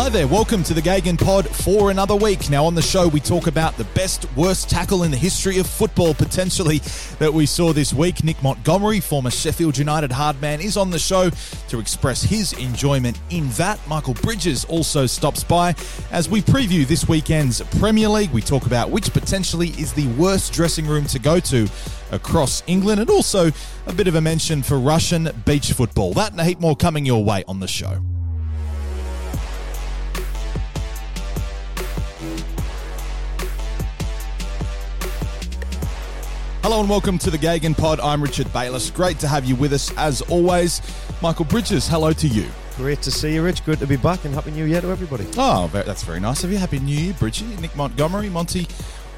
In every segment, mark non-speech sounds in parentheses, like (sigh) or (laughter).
Hi there, welcome to the Gagan Pod for another week. Now, on the show, we talk about the best, worst tackle in the history of football, potentially, that we saw this week. Nick Montgomery, former Sheffield United hardman, is on the show to express his enjoyment in that. Michael Bridges also stops by as we preview this weekend's Premier League. We talk about which potentially is the worst dressing room to go to across England, and also a bit of a mention for Russian beach football. That and a heap more coming your way on the show. Hello and welcome to the Gagan Pod. I'm Richard Bayliss. Great to have you with us as always. Michael Bridges, hello to you. Great to see you, Rich. Good to be back and Happy New Year to everybody. Oh, that's very nice of you. Happy New Year, Bridgie. Nick Montgomery, Monty,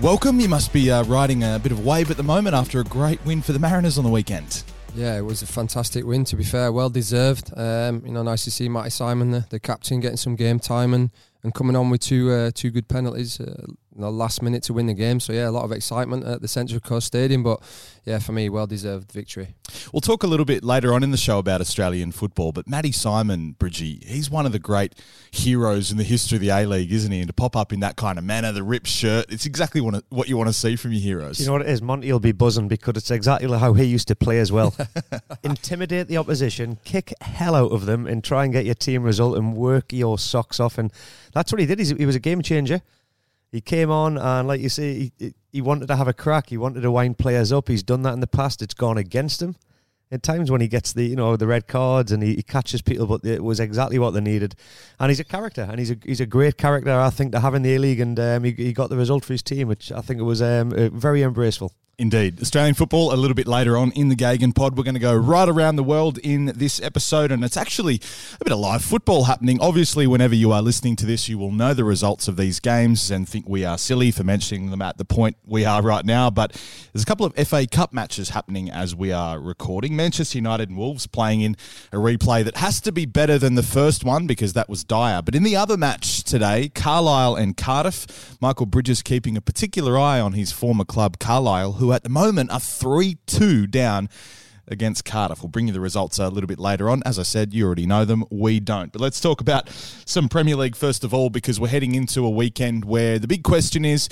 welcome. You must be uh, riding a bit of a wave at the moment after a great win for the Mariners on the weekend. Yeah, it was a fantastic win. To be fair, well deserved. Um, you know, nice to see Matty Simon, the, the captain, getting some game time and, and coming on with two uh, two good penalties. Uh, the last minute to win the game. So yeah, a lot of excitement at the Central Coast Stadium. But yeah, for me, well deserved victory. We'll talk a little bit later on in the show about Australian football. But Matty Simon, Bridgie, he's one of the great heroes in the history of the A League, isn't he? And to pop up in that kind of manner, the ripped shirt, it's exactly what you want to see from your heroes. You know what it is? Monty will be buzzing because it's exactly how he used to play as well. (laughs) Intimidate the opposition, kick hell out of them, and try and get your team result and work your socks off. And that's what he did. he was a game changer he came on and, like you say, he, he wanted to have a crack. He wanted to wind players up. He's done that in the past. It's gone against him. At times when he gets the you know the red cards and he, he catches people, but it was exactly what they needed. And he's a character, and he's a he's a great character. I think to have in the A League, and um, he, he got the result for his team, which I think it was um, very embraceful. Indeed. Australian football a little bit later on in the Gagan pod. We're going to go right around the world in this episode, and it's actually a bit of live football happening. Obviously, whenever you are listening to this, you will know the results of these games and think we are silly for mentioning them at the point we are right now. But there's a couple of FA Cup matches happening as we are recording. Manchester United and Wolves playing in a replay that has to be better than the first one because that was dire. But in the other match today, Carlisle and Cardiff, Michael Bridges keeping a particular eye on his former club, Carlisle who at the moment are 3 2 down against Cardiff. We'll bring you the results a little bit later on. As I said, you already know them. We don't. But let's talk about some Premier League first of all, because we're heading into a weekend where the big question is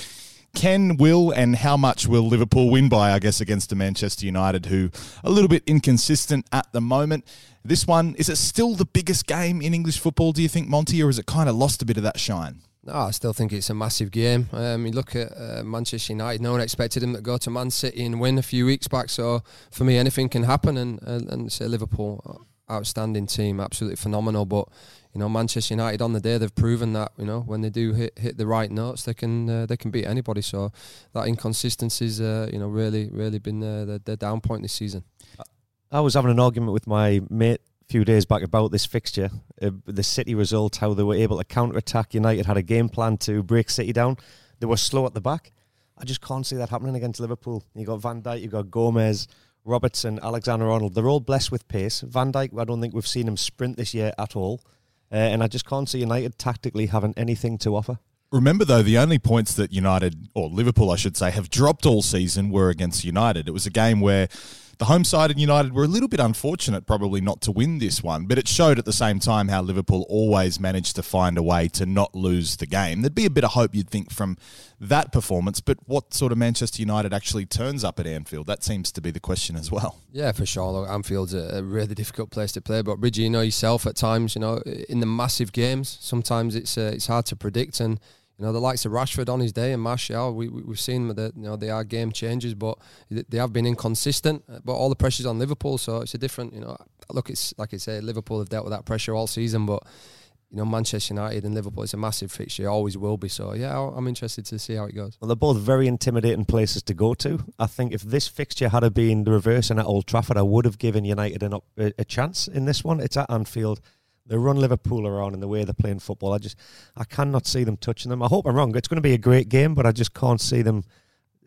can, will, and how much will Liverpool win by, I guess, against a Manchester United who a little bit inconsistent at the moment. This one, is it still the biggest game in English football, do you think, Monty, or has it kind of lost a bit of that shine? No, I still think it's a massive game. Um, you look at uh, Manchester United. No one expected them to go to Man City and win a few weeks back. So for me, anything can happen. And and, and say Liverpool, uh, outstanding team, absolutely phenomenal. But you know, Manchester United on the day they've proven that you know when they do hit hit the right notes, they can uh, they can beat anybody. So that inconsistency's uh, you know really really been uh, the, the down point this season. I was having an argument with my mate few days back about this fixture, uh, the City result, how they were able to counter attack. United had a game plan to break City down. They were slow at the back. I just can't see that happening against Liverpool. You got Van Dijk, you got Gomez, Robertson, Alexander Arnold. They're all blessed with pace. Van Dijk, I don't think we've seen him sprint this year at all. Uh, and I just can't see United tactically having anything to offer. Remember, though, the only points that United, or Liverpool, I should say, have dropped all season were against United. It was a game where the home side and United were a little bit unfortunate, probably not to win this one, but it showed at the same time how Liverpool always managed to find a way to not lose the game. There'd be a bit of hope, you'd think, from that performance, but what sort of Manchester United actually turns up at Anfield? That seems to be the question as well. Yeah, for sure. Look, Anfield's a, really difficult place to play, but Bridgie, you know yourself at times, you know, in the massive games, sometimes it's uh, it's hard to predict and you know, the likes of Rashford on his day and Martial, we, we, have seen that, you know, they are game changers, but they have been inconsistent. But all the pressure's on Liverpool, so it's a different, you know, look, it's like I say, Liverpool have dealt with that pressure all season, but, you know, Manchester United and Liverpool, it's a massive fixture, always will be. So, yeah, I'm interested to see how it goes. Well, they're both very intimidating places to go to. I think if this fixture had been the reverse and at Old Trafford, I would have given United an, a, a chance in this one. It's at Anfield They run Liverpool around in the way they're playing football. I just, I cannot see them touching them. I hope I'm wrong. It's going to be a great game, but I just can't see them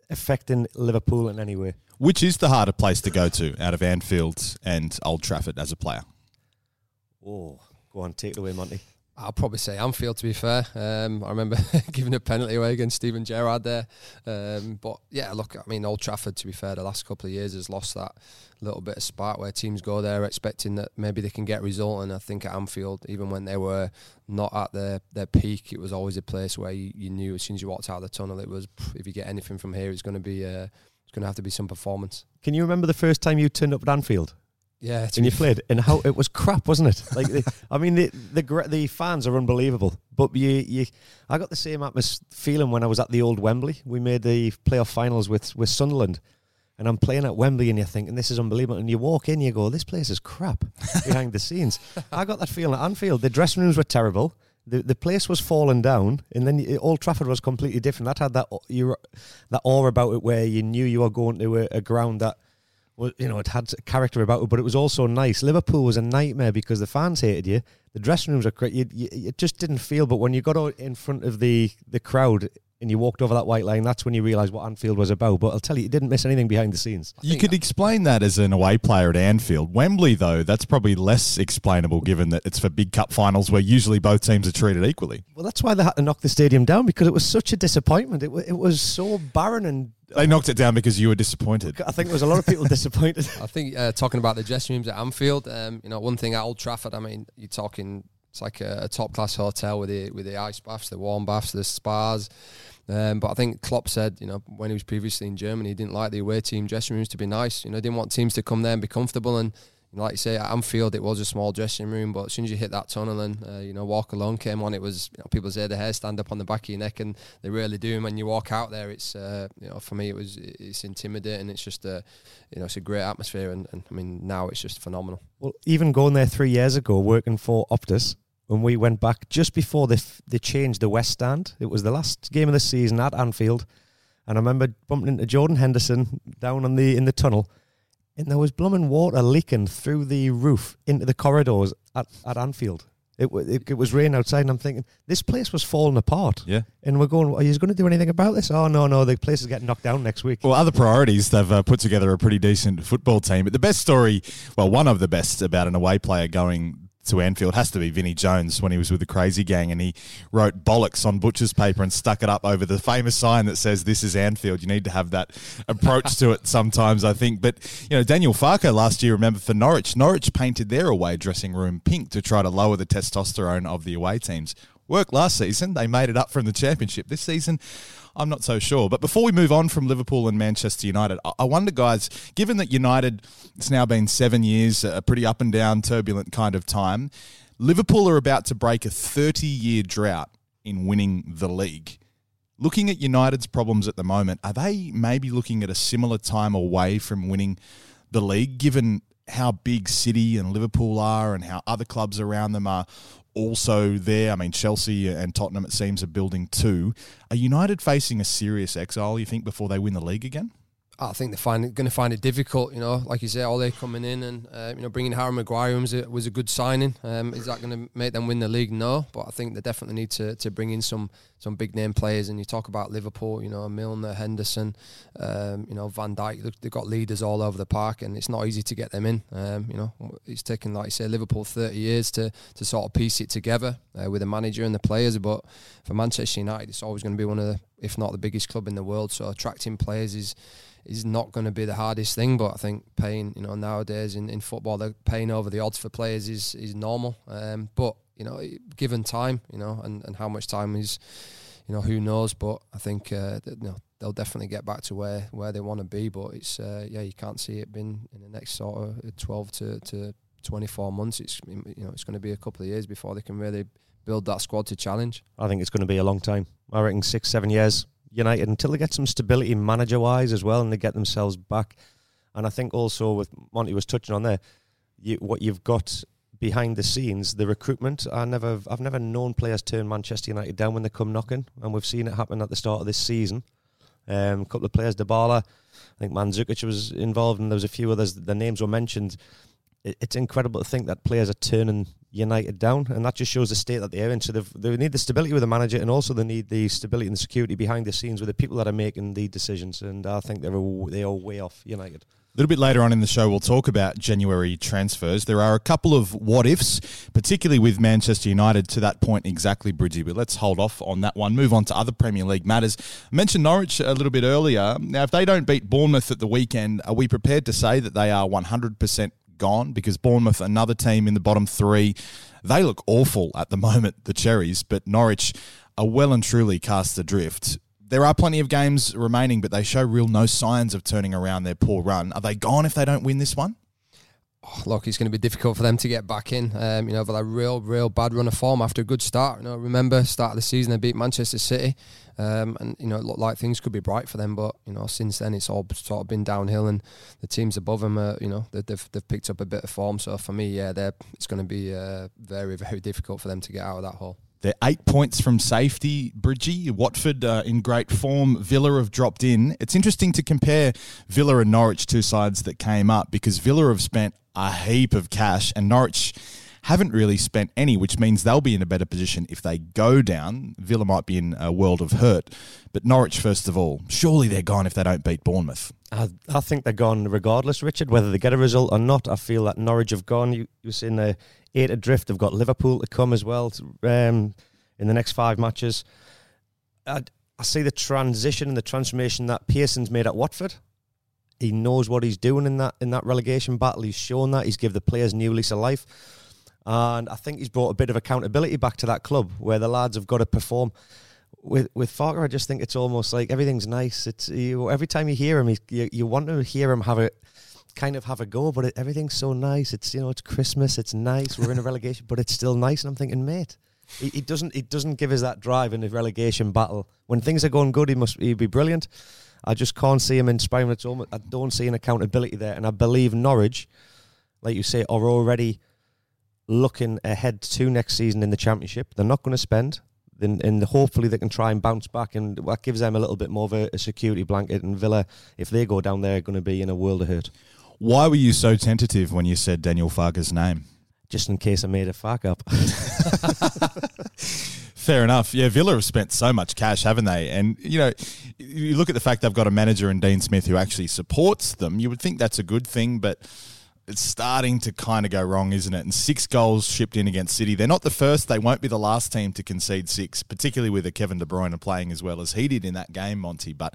affecting Liverpool in any way. Which is the harder place to go to out of Anfield and Old Trafford as a player? Oh, go on, take it away, Monty. I'll probably say Anfield. To be fair, um, I remember (laughs) giving a penalty away against Steven Gerrard there. Um, but yeah, look, I mean, Old Trafford. To be fair, the last couple of years has lost that little bit of spark where teams go there expecting that maybe they can get a result. And I think at Anfield, even when they were not at their their peak, it was always a place where you, you knew as soon as you walked out of the tunnel, it was if you get anything from here, it's going to be uh, it's going to have to be some performance. Can you remember the first time you turned up at Anfield? Yeah, and you played, and how it was crap, wasn't it? Like, the, I mean, the, the the fans are unbelievable. But you, you, I got the same atmosphere feeling when I was at the old Wembley. We made the playoff finals with with Sunderland, and I'm playing at Wembley, and you're thinking this is unbelievable. And you walk in, you go, this place is crap behind the scenes. (laughs) I got that feeling at Anfield. The dressing rooms were terrible. The the place was falling down, and then Old Trafford was completely different. That had that you that aura about it, where you knew you were going to a, a ground that well, you know, it had character about it, but it was also nice. Liverpool was a nightmare because the fans hated you. The dressing rooms are great. You, you, it just didn't feel. But when you got out in front of the the crowd and you walked over that white line, that's when you realised what Anfield was about. But I'll tell you, you didn't miss anything behind the scenes. You could explain that as an away player at Anfield. Wembley, though, that's probably less explainable given that it's for big cup finals where usually both teams are treated equally. Well, that's why they had to knock the stadium down because it was such a disappointment. It, it was so barren and they knocked it down because you were disappointed. I think there was a lot of people (laughs) disappointed. I think uh, talking about the dressing rooms at Anfield, um, you know, one thing at Old Trafford, I mean, you're talking it's like a, a top class hotel with the with the ice baths, the warm baths, the spas. Um, but I think Klopp said, you know, when he was previously in Germany, he didn't like the away team dressing rooms to be nice. You know, didn't want teams to come there and be comfortable. And you know, like you say, at Anfield, it was a small dressing room, but as soon as you hit that tunnel and uh, you know, walk alone came on, it was you know, people say the hair stand up on the back of your neck, and they really do. And when you walk out there, it's uh, you know, for me, it was it's intimidating. It's just a you know, it's a great atmosphere, and, and I mean, now it's just phenomenal. Well, even going there three years ago, working for Optus, when we went back just before they f- they changed the West Stand. It was the last game of the season at Anfield, and I remember bumping into Jordan Henderson down on the in the tunnel, and there was blooming water leaking through the roof into the corridors at, at Anfield. It, it, it was raining outside, and I'm thinking this place was falling apart. Yeah, and we're going. Are you going to do anything about this? Oh no, no, the place is getting knocked down next week. Well, other priorities. They've uh, put together a pretty decent football team. But the best story, well, one of the best about an away player going to Anfield has to be Vinnie Jones when he was with the Crazy Gang and he wrote bollocks on butcher's paper and stuck it up over the famous sign that says "This is Anfield." You need to have that approach to it sometimes, I think. But you know, Daniel Farke last year, remember for Norwich, Norwich painted their away dressing room pink to try to lower the testosterone of the away teams. Work last season. They made it up from the championship. This season, I'm not so sure. But before we move on from Liverpool and Manchester United, I wonder, guys, given that United, it's now been seven years, a pretty up and down, turbulent kind of time, Liverpool are about to break a 30 year drought in winning the league. Looking at United's problems at the moment, are they maybe looking at a similar time away from winning the league, given how big City and Liverpool are and how other clubs around them are also there. I mean, Chelsea and Tottenham, it seems, are building too. Are United facing a serious exile, you think, before they win the league again? I think they're find, going to find it difficult. You know, like you say, they coming in and uh, you know bringing Harry Maguire was a, was a good signing. Um, is that going to make them win the league? No, but I think they definitely need to, to bring in some some big name players. And you talk about Liverpool, you know, Milner, Henderson, um, you know, Van Dijk. They've got leaders all over the park, and it's not easy to get them in. Um, you know, it's taken like you say Liverpool thirty years to to sort of piece it together uh, with the manager and the players. But for Manchester United, it's always going to be one of the, if not the biggest club in the world. So attracting players is is not going to be the hardest thing. But I think paying, you know, nowadays in, in football, the paying over the odds for players is is normal. Um, but you know, given time, you know, and, and how much time is, you know, who knows. But I think uh, you know they'll definitely get back to where where they want to be. But it's uh, yeah, you can't see it being in the next sort of twelve to to 24 months. It's you know it's going to be a couple of years before they can really build that squad to challenge. I think it's going to be a long time. I reckon six, seven years. United until they get some stability manager wise as well and they get themselves back. And I think also with Monty was touching on there, you, what you've got behind the scenes, the recruitment. I never, I've never known players turn Manchester United down when they come knocking, and we've seen it happen at the start of this season. Um, a couple of players, Dybala, I think Mandzukic was involved, and there was a few others. The names were mentioned. It, it's incredible to think that players are turning United down, and that just shows the state that they're in. So they need the stability with the manager, and also they need the stability and the security behind the scenes with the people that are making the decisions. And I think they're they are way off United. A little bit later on in the show, we'll talk about January transfers. There are a couple of what ifs, particularly with Manchester United to that point exactly, Bridgie, but let's hold off on that one. Move on to other Premier League matters. I mentioned Norwich a little bit earlier. Now, if they don't beat Bournemouth at the weekend, are we prepared to say that they are 100% gone? Because Bournemouth, another team in the bottom three, they look awful at the (laughs) moment, the Cherries, but Norwich are well and truly cast adrift there are plenty of games remaining, but they show real no signs of turning around their poor run. Are they gone if they don't win this one? Oh, look, it's going to be difficult for them to get back in. Um, you know, but a real, real bad run of form after a good start. You know, remember start of the season they beat Manchester City, um, and you know it looked like things could be bright for them. But you know, since then it's all sort of been downhill, and the teams above them, uh, you know, they've they've picked up a bit of form. So for me, yeah, it's going to be uh, very, very difficult for them to get out of that hole. They're eight points from safety. Bridgie, Watford uh, in great form. Villa have dropped in. It's interesting to compare Villa and Norwich, two sides that came up, because Villa have spent a heap of cash and Norwich haven't really spent any, which means they'll be in a better position if they go down. Villa might be in a world of hurt. But Norwich, first of all, surely they're gone if they don't beat Bournemouth. I, I think they're gone regardless, Richard, whether they get a result or not. I feel that Norwich have gone. You, you were saying the eight adrift. They've got Liverpool to come as well um, in the next five matches. I, I see the transition and the transformation that Pearson's made at Watford. He knows what he's doing in that in that relegation battle. He's shown that he's given the players new lease of life, and I think he's brought a bit of accountability back to that club where the lads have got to perform. With with Farke, I just think it's almost like everything's nice. It's you, every time you hear him, you, you want to hear him have a kind of have a go, but it, everything's so nice. It's you know, it's Christmas. It's nice. We're in a (laughs) relegation, but it's still nice. And I'm thinking, mate, he, he, doesn't he doesn't give us that drive in the relegation battle. When things are going good, he must he'd be brilliant. I just can't see him inspiring at all. I don't see an accountability there, and I believe Norwich, like you say, are already looking ahead to next season in the championship. They're not going to spend. And, and hopefully they can try and bounce back, and that gives them a little bit more of a, a security blanket. And Villa, if they go down there, are going to be in a world of hurt. Why were you so tentative when you said Daniel Farke's name? Just in case I made a fuck up. (laughs) Fair enough. Yeah, Villa have spent so much cash, haven't they? And, you know, you look at the fact they've got a manager in Dean Smith who actually supports them. You would think that's a good thing, but it's starting to kind of go wrong, isn't it? And six goals shipped in against City. They're not the first. They won't be the last team to concede six, particularly with a Kevin De Bruyne playing as well as he did in that game, Monty. But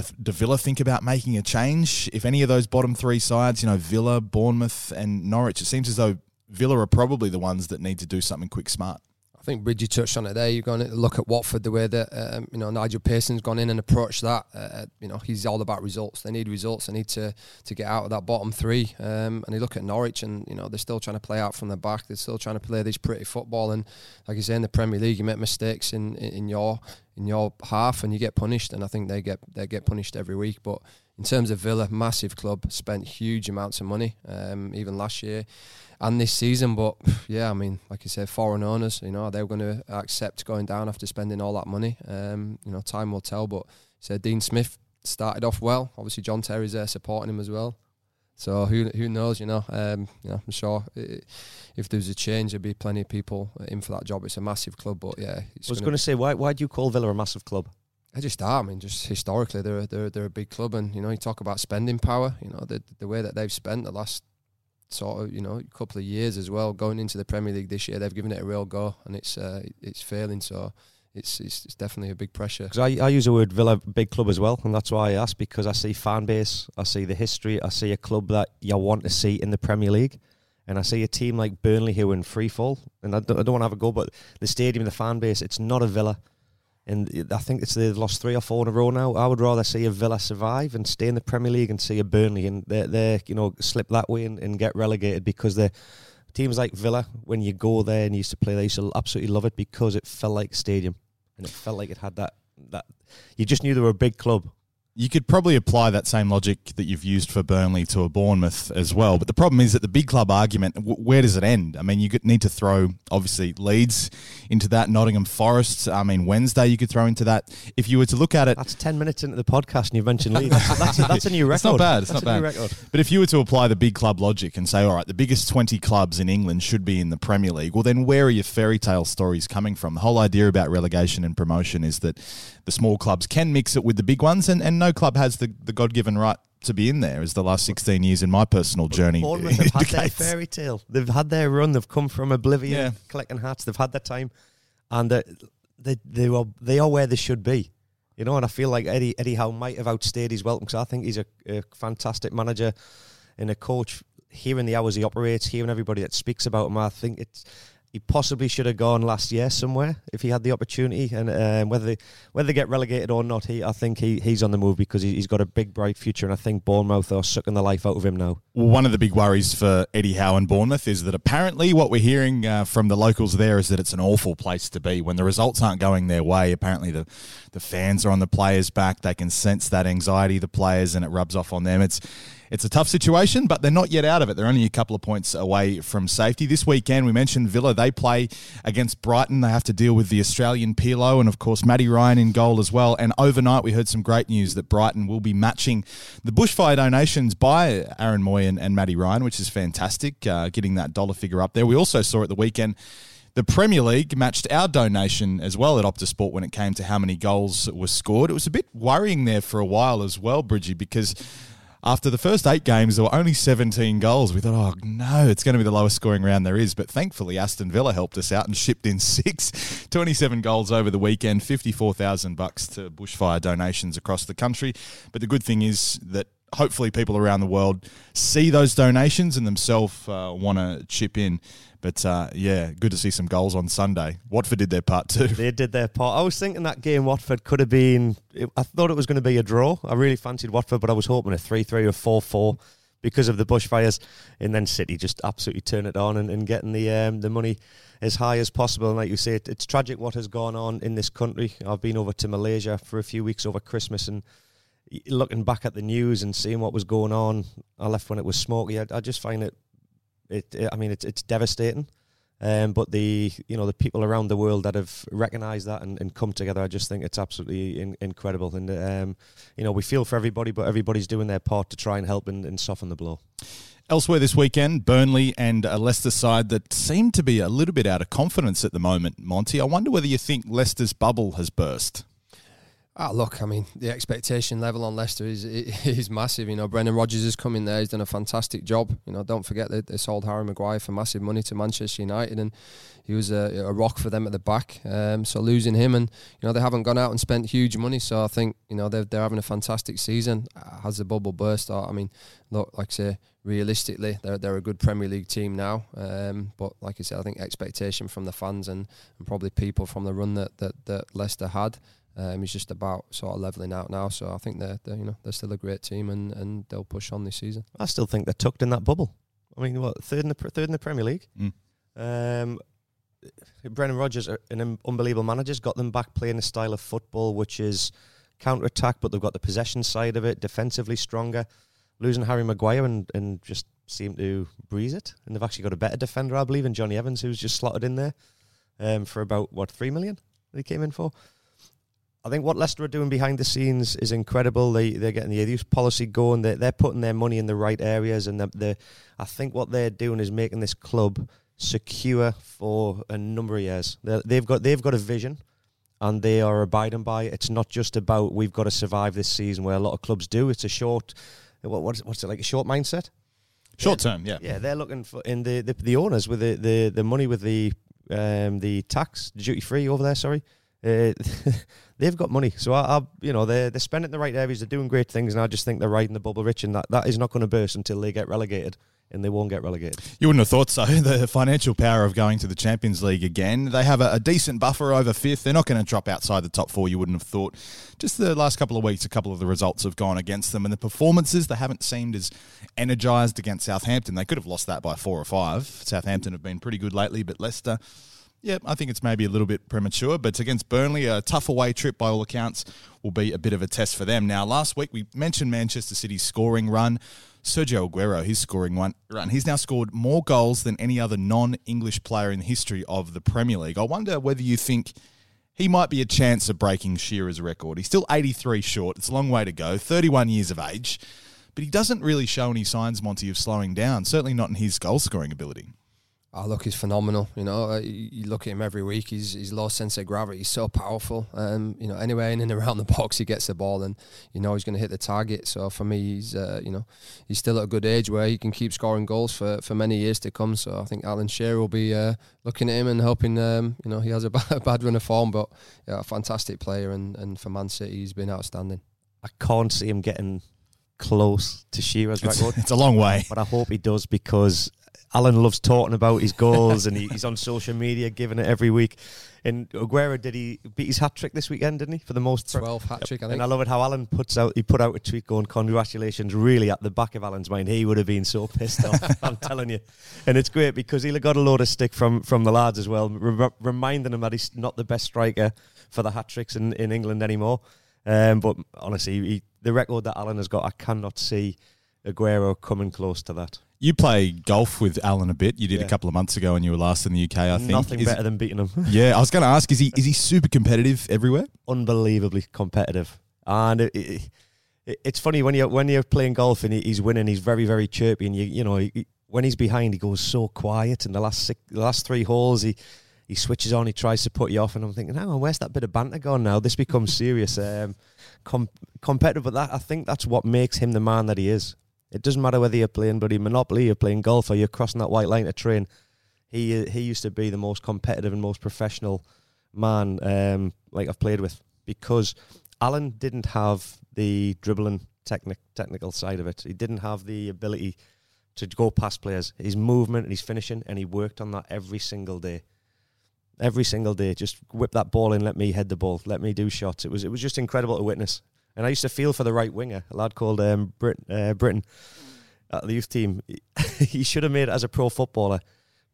do, Villa think about making a change? If any of those bottom three sides, you know, Villa, Bournemouth, and Norwich, it seems as though Villa are probably the ones that need to do something quick, smart. I think Bridgie touched on it there. You're going to look at Watford the way that um, you know Nigel Pearson's gone in and approached that. Uh, you know he's all about results. They need results. They need to to get out of that bottom three. Um, and you look at Norwich, and you know they're still trying to play out from the back. They're still trying to play this pretty football. And like you say in the Premier League, you make mistakes in in your in your half, and you get punished. And I think they get they get punished every week. But in terms of Villa, massive club, spent huge amounts of money, um, even last year and this season. But (sighs) yeah, I mean, like you said, foreign owners, you know, they're going to accept going down after spending all that money. Um, you know, time will tell. But said Dean Smith started off well. Obviously, John Terry's there supporting him as well. So who who knows? You know, um, you know, I'm sure it, if there's a change, there'd be plenty of people in for that job. It's a massive club, but yeah. I was going to say, why why do you call Villa a massive club? I just are. I mean, just historically, they're they're they're a big club, and you know, you talk about spending power. You know, the the way that they've spent the last sort of you know a couple of years as well. Going into the Premier League this year, they've given it a real go, and it's uh, it's failing. So it's, it's, it's definitely a big pressure. Because I, I use the word Villa big club as well, and that's why I ask because I see fan base, I see the history, I see a club that you want to see in the Premier League. And I see a team like Burnley who are in free fall, and I don't, I don't want to have a go, but the stadium, the fan base, it's not a Villa and I think it's they've lost three or four in a row now. I would rather see a Villa survive and stay in the Premier League and see a Burnley and they they you know slip that way and, and get relegated because the teams like Villa when you go there and you used to play they used to absolutely love it because it felt like a stadium and it felt like it had that that you just knew they were a big club You could probably apply that same logic that you've used for Burnley to a Bournemouth as well. But the problem is that the big club argument, where does it end? I mean, you need to throw, obviously, Leeds into that, Nottingham Forest. I mean, Wednesday you could throw into that. If you were to look at it. That's 10 minutes into the podcast and you've mentioned Leeds. That's, that's, a, that's a (laughs) new record. It's not bad. It's that's not bad. But if you were to apply the big club logic and say, all right, the biggest 20 clubs in England should be in the Premier League, well, then where are your fairy tale stories coming from? The whole idea about relegation and promotion is that the small clubs can mix it with the big ones, and, and no club has the, the God given right to be in there as the last 16 years in my personal journey Bournemouth have (laughs) had their fairy tale. They've had their run. They've come from oblivion, Yeah. collecting hats. They've had their time, and they they they are they are where they should be. You know, and I feel like Eddie Eddie Howe might have outstayed his welcome because I think he's a, a fantastic manager and a coach. Hearing the hours he operates, hearing everybody that speaks about him, I think it's he possibly should have gone last year somewhere if he had the opportunity. And um, whether they, whether they get relegated or not, he I think he, he's on the move because he, he's got a big bright future. And I think Bournemouth are sucking the life out of him now. Well, one of the big worries for Eddie Howe and Bournemouth is that apparently what we're hearing uh, from the locals there is that it's an awful place to be. When the results aren't going their way, apparently the, the fans are on the players' back. They can sense that anxiety, the players, and it rubs off on them. It's it's a tough situation, but they're not yet out of it. They're only a couple of points away from safety. This weekend, we mentioned Villa. They play against Brighton. They have to deal with the Australian Pirlo and, of course, Matty Ryan in goal as well. And overnight, we heard some great news that Brighton will be matching the bushfire donations by Aaron Mooy and, and Matty Ryan, which is fantastic, uh, getting that dollar figure up there. We also saw at the weekend the Premier League matched our donation as well at Optus Sport when it came to how many goals were scored. It was a bit worrying there for a while as well, Bridgie, because after the first eight games, there were only 17 goals. We thought, oh no, it's going to be the lowest scoring round there is. But thankfully, Aston Villa helped us out and shipped in (laughs) six, 27 goals over the weekend, 54,000 bucks to bushfire donations across the country. But the good thing is that hopefully people around the world see those donations and themselves uh, want to chip in. But uh, yeah, good to see some goals on Sunday. Watford did their part too. They did their part. I was thinking that game Watford could have been. I thought it was going to be a draw. I really fancied Watford, but I was hoping a three-three or four-four because of the bushfires. And then City just absolutely turn it on and, and getting the um, the money as high as possible. And like you say, it, it's tragic what has gone on in this country. I've been over to Malaysia for a few weeks over Christmas and looking back at the news and seeing what was going on. I left when it was smoky. I, I just find it, it, it. I mean, it's it's devastating. Um, but the you know the people around the world that have recognised that and, and come together, I just think it's absolutely in, incredible. And um, you know we feel for everybody, but everybody's doing their part to try and help and, and soften the blow. Elsewhere this weekend, Burnley and a Leicester side that seem to be a little bit out of confidence at the moment. Monty, I wonder whether you think Leicester's bubble has burst. Ah, look, I mean, the expectation level on Leicester is (laughs) is massive. You know, Brendan Rodgers has come in there; he's done a fantastic job. You know, don't forget that they sold Harry Maguire for massive money to Manchester United, and he was a, a rock for them at the back. Um, so losing him, and you know, they haven't gone out and spent huge money. So I think you know they're they're having a fantastic season. Uh, has the bubble burst? I mean, look, like I say, realistically, they're they're a good Premier League team now. Um, but like I said, I think expectation from the fans and, and probably people from the run that that, that Leicester had. Um, it's just about sort of leveling out now. So I think they're, they're you know they're still a great team and, and they'll push on this season. I still think they're tucked in that bubble. I mean, what third in the third in the Premier League? Mm. Um, Brendan Rodgers, an unbelievable manager, has got them back playing a style of football which is counter attack, but they've got the possession side of it, defensively stronger. Losing Harry Maguire and, and just seem to breeze it, and they've actually got a better defender, I believe, in Jonny Evans, who's just slotted in there um, for about what three million that he came in for. I think what Leicester are doing behind the scenes is incredible. They they're getting the youth policy going. They they're putting their money in the right areas, and the I think what they're doing is making this club secure for a number of years. they they've got they've got a vision, and they are abiding by. it. It's not just about we've got to survive this season, where a lot of clubs do. It's a short, what what's what's it like a short mindset? Short term, yeah. Yeah, they're looking for in the the, the owners with the, the the money with the um the tax duty free over there. Sorry. Uh, (laughs) they've got money, so I, I, you know, they're they're spending in the right areas. They're doing great things, and I just think they're riding the bubble rich, and that, that is not going to burst until they get relegated, and they won't get relegated. You wouldn't have thought so. (laughs) The financial power of going to the Champions League again. They have a, a decent buffer over fifth. They're not going to drop outside the top four. You wouldn't have thought. Just the last couple of weeks, a couple of the results have gone against them, and the performances they haven't seemed as energised against Southampton. They could have lost that by four or five. Southampton have been pretty good lately, but Leicester. Yeah, I think it's maybe a little bit premature, but against Burnley, a tough away trip by all accounts. will be a bit of a test for them. Now, last week we mentioned Manchester City's scoring run. Sergio Aguero, his scoring one run. He's now scored more goals than any other non-English player in the history of the Premier League. I wonder whether you think he might be a chance of breaking Shearer's record. He's still 83 short. It's a long way to go. 31 years of age, but he doesn't really show any signs, Monty, of slowing down. Certainly not in his goal scoring ability. Oh, look, he's phenomenal. You know, uh, you, you look at him every week. He's he's low sense of gravity. He's so powerful. Um, you know, anywhere in and (laughs) around the box, he gets the ball, and you know he's going to hit the target. So for me, he's uh, you know he's still at a good age where he can keep scoring goals for, for many years to come. So I think Alan Shearer will be uh, looking at him and hoping. Um, you know, he has a (laughs) bad, bad run of form, but yeah, a fantastic player, and and for Man City, he's been outstanding. I can't see him getting close to Shearer's It's, record. (laughs) it's a long way. but I hope he does because Alan loves talking about his goals and he, he's on social media giving it every week. And Aguero did he beat his hat trick this weekend, didn't he? For the most part? Twelve hat trick, I think. And I love it how Alan puts out he put out a tweet going, Congratulations, really at the back of Alan's mind. He would have been so pissed off, (laughs) I'm telling you. And it's great because he'll have got a load of stick from from the lads as well, re- reminding him that he's not the best striker for the hat tricks in, in England anymore. Um, but honestly, he, the record that Alan has got, I cannot see Aguero coming close to that. You play golf with Alan a bit. You did Yeah. a couple of months ago when you were last in the UK, I think. Nothing Is- better than beating him. (laughs) Yeah, I was going to ask, is he is he super competitive everywhere? Unbelievably competitive, and it, it, it- it's funny when you when you're playing golf and he's winning, he's very very chirpy, and you you know he, when he's behind, he goes so quiet. In the last six, the last three holes, he he switches on, he tries to put you off, and I'm thinking, hang on, where's that bit of banter gone now? This becomes serious, um, com- competitive. But that I think that's what makes him the man that he is. It doesn't matter whether you're playing bloody Monopoly, you're playing golf, or you're crossing that white line to train. He he used to be the most competitive and most professional man um, like I've played with because Alan didn't have the dribbling technic technical side of it. He didn't have the ability to go past players. His movement and his finishing, and he worked on that every single day. Every single day, just whip that ball in, let me head the ball, let me do shots. It was it was just incredible to witness. And I used to feel for the right winger, a lad called um, Brit, uh, Britain at the youth team. (laughs) he should have made it as a pro footballer.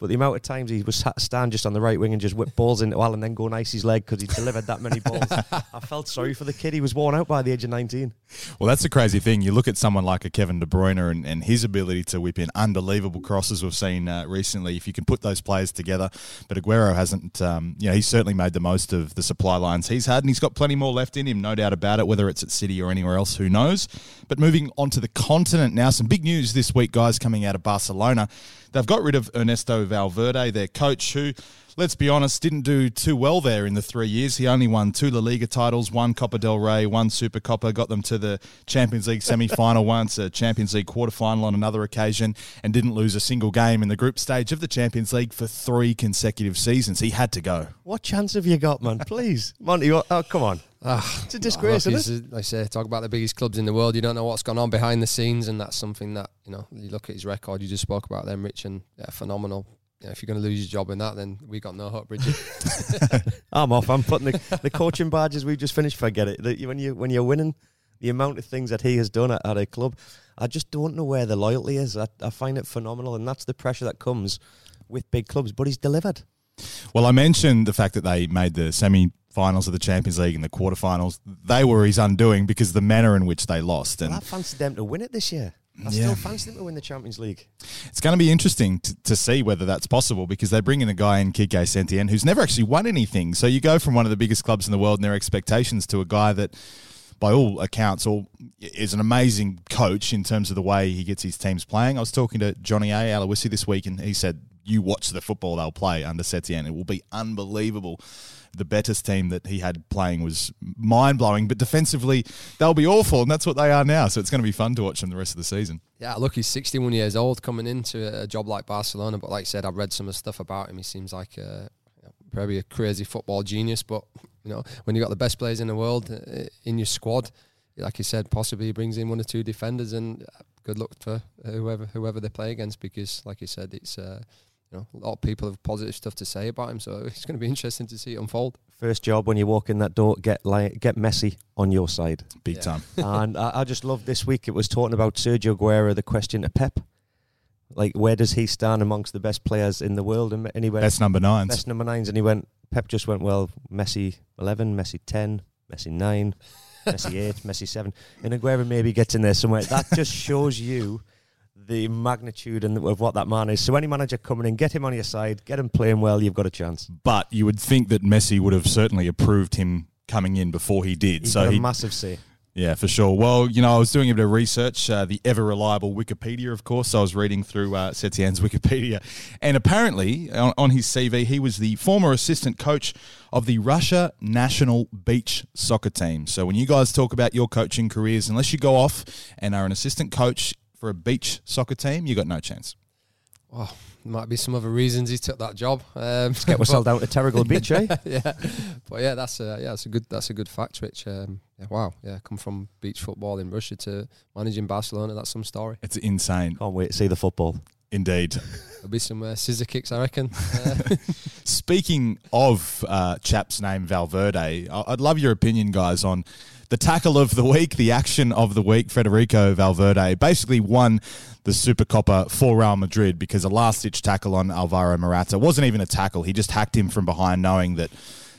But the amount of times he was sat, stand just on the right wing and just whip balls into Al and then go and ice his leg because he delivered that many balls. (laughs) I felt sorry for the kid. He was worn out by the age of 19. Well, that's the crazy thing. You look at someone like a Kevin De Bruyne and, and his ability to whip in unbelievable crosses we've seen uh, recently. If you can put those players together, but Aguero hasn't. Um, you know, he's certainly made the most of the supply lines he's had, and he's got plenty more left in him, no doubt about it. Whether it's at City or anywhere else, who knows? But moving on to the continent now, some big news this week, guys, coming out of Barcelona. They've got rid of Ernesto Valverde, their coach, who, let's be honest, didn't do too well there in the three years. He only won two La Liga titles, one Copa del Rey, one Super Copa, got them to the Champions League semi final once, a Champions League quarter final on another occasion, and didn't lose a single game in the group stage of the Champions League for three consecutive seasons. He had to go. What chance have you got, man? (laughs) Please. Monty, what- oh, come on. Ah, It's a disgrace, look, isn't it? he's, Like I say, talk about the biggest clubs in the world. You don't know what's gone on behind the scenes, and that's something that you know. You look at his record. You just spoke about them, Rich, and yeah, phenomenal. Yeah, if you're going to lose your job in that, then we got no hope, Bridgie. (laughs) I'm off. I'm putting the, the coaching badges we've just finished. Forget it. The- when you when you're winning, the amount of things that he has done at, at a club, I just don't know where the loyalty is. I, I find it phenomenal, and that's the pressure that comes with big clubs. But he's delivered. Well, I mentioned the fact that they made the semi finals of the Champions League and the quarterfinals. They were his undoing because of the manner in which they lost. And Well, I fancied them to win it this year. I Yeah. still fancy them to win the Champions League. It's going to be interesting to, to see whether that's possible because they bring in a guy in Quique Setien who's never actually won anything. So you go from one of the biggest clubs in the world and their expectations to a guy that, by all accounts, all is an amazing coach in terms of the way he gets his teams playing. I was talking to Johnny A. Aloisi this week and he said, you watch the football they'll play under Setien. It will be unbelievable. The Betis team that he had playing was mind blowing, but defensively they'll be awful, and that's what they are now. So it's going to be fun to watch them the rest of the season. yeah, look, he's 61 years old coming into a job like Barcelona, but like I said, I've read some of stuff about him. He seems like uh, probably a crazy football genius, but you know, when you've got the best players in the world uh, in your squad, like you said, possibly he brings in one or two defenders, and uh, good luck for whoever whoever they play against, because like you said, it's. Uh, you know, a lot of people have positive stuff to say about him, so (laughs) it's going to be interesting to see it unfold. First job when you walk in that door, get like, get Messi on your side. Big Yeah. time. (laughs) and I, I just love this week. It was talking about Sergio Aguero. The question to Pep, like where does he stand amongst the best players in the world? And, and he went Best number nines. best number nines, and he went. Pep just went well. Messi eleven, Messi ten, Messi nine, (laughs) Messi eight, Messi seven, and Aguero maybe gets in there somewhere. That just shows you the magnitude and of what that man is. So any manager coming in, get him on your side, get him playing well, you've got a chance. But you would think that Messi would have certainly approved him coming in before he did. He's so got a he, massive say. Yeah, for sure. Well, you know, I was doing a bit of research, uh, the ever reliable Wikipedia, of course. So I was reading through uh, Setien's (laughs) Wikipedia. And apparently, on, on his CV, he was the former assistant coach of the Russia national beach soccer team. So when you guys talk about your coaching careers, unless you go off and are an assistant coach for a beach soccer team, you got no chance. Oh, might be some other reasons he took that job. Um, Get (laughs) myself down to Terrigal Beach, eh? (laughs) yeah, but yeah, that's a yeah, that's a good that's a good fact. Which um, yeah, wow, yeah, come from beach football in Russia to managing Barcelona. That's some story. It's insane. Can't wait to see the football. Indeed. There'll be some uh, scissor kicks, I reckon. (laughs) Uh, Speaking of uh, chap's named Valverde, I'd love your opinion, guys, on the tackle of the week, the action of the week. Federico Valverde basically won the Super Supercopa for Real Madrid because a last-ditch tackle on Alvaro Morata wasn't even a tackle. He just hacked him from behind, knowing that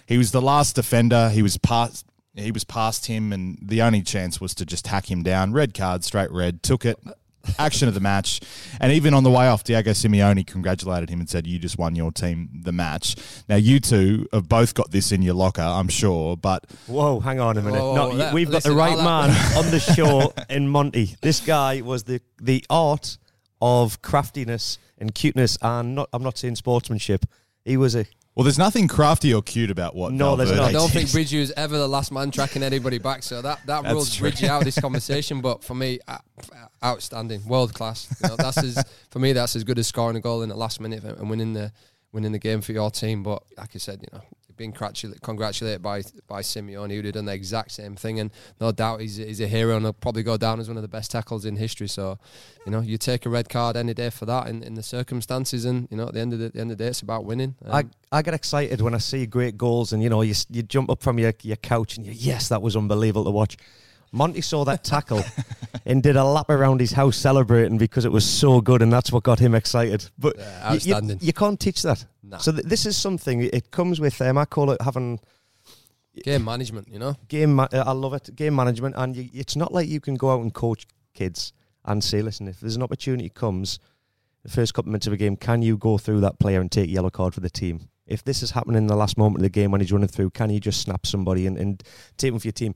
he was the last defender. He was past. He was past him, and the only chance was to just hack him down. Red card, straight red. Took it action of the match. And even on the way off, Diego Simeone congratulated him and said, You just won your team the match. Now, you two have both got this in your locker, I'm sure, but Whoa, hang on a minute. Whoa, no, that- we've got the right man (laughs) on the show in Monty. This guy was the the art of craftiness and cuteness, and not. I'm not saying sportsmanship. He was a well, there's nothing crafty or cute about what. No, there's Valverde not. I don't think. Bridgie was ever the last man tracking anybody back, so that, that That's rules true. Bridgie out of this (laughs) conversation. But for me, uh, outstanding, world class. You know, that's as for me, that's as good as scoring a goal in the last minute and winning the winning the game for your team. But like I said, you know, being congratulated, congratulated by by Simeone, who'd have done the exact same thing, and no doubt he's he's a hero and he'll probably go down as one of the best tackles in history. So, you know, you take a red card any day for that in, in the circumstances, and you know, at the end of the, the end of the day, it's about winning. Um, I, I get excited when I see great goals and you know you you jump up from your, your couch and you yes that was unbelievable to watch. Monty saw that tackle and did a lap around his house celebrating because it was so good and that's what got him excited. But Yeah, y- you- You, can't teach that. Nah. So th- this is something. It comes with um, I call it having game management, you know. game. Ma- I love it. Game management, and you, it's not like you can go out and coach kids and say, listen, if there's an opportunity comes, the first couple of minutes of a game, can you go through that player and take yellow card for the team? If this is happening in the last moment of the game when he's running through, can you just snap somebody and, and take him for your team?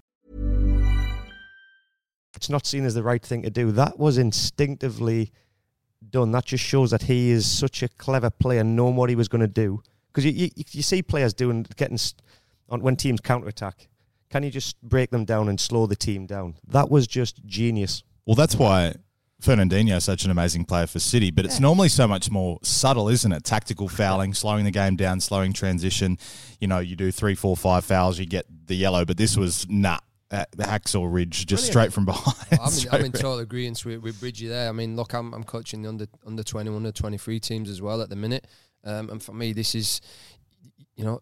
It's not seen as the right thing to do. That was instinctively done. That just shows that he is such a clever player, knowing what he was going to do. Because you, you you see players doing getting st- on when teams counter attack. Can you just break them down and slow the team down? That was just genius. Well, that's why Fernandinho is such an amazing player for City, but it's normally so much more subtle, isn't it? Tactical fouling, slowing the game down, slowing transition. You know, you do three, four, five fouls, you get the yellow, but this was nah. Uh, the hacksaw ridge just Brilliant. straight from behind. I'm in, (laughs) I'm in total agreement with, with Bridgie there. I mean, look, I'm, I'm coaching the under under 21, under 23 teams as well at the minute. Um, and for me, this is, you know,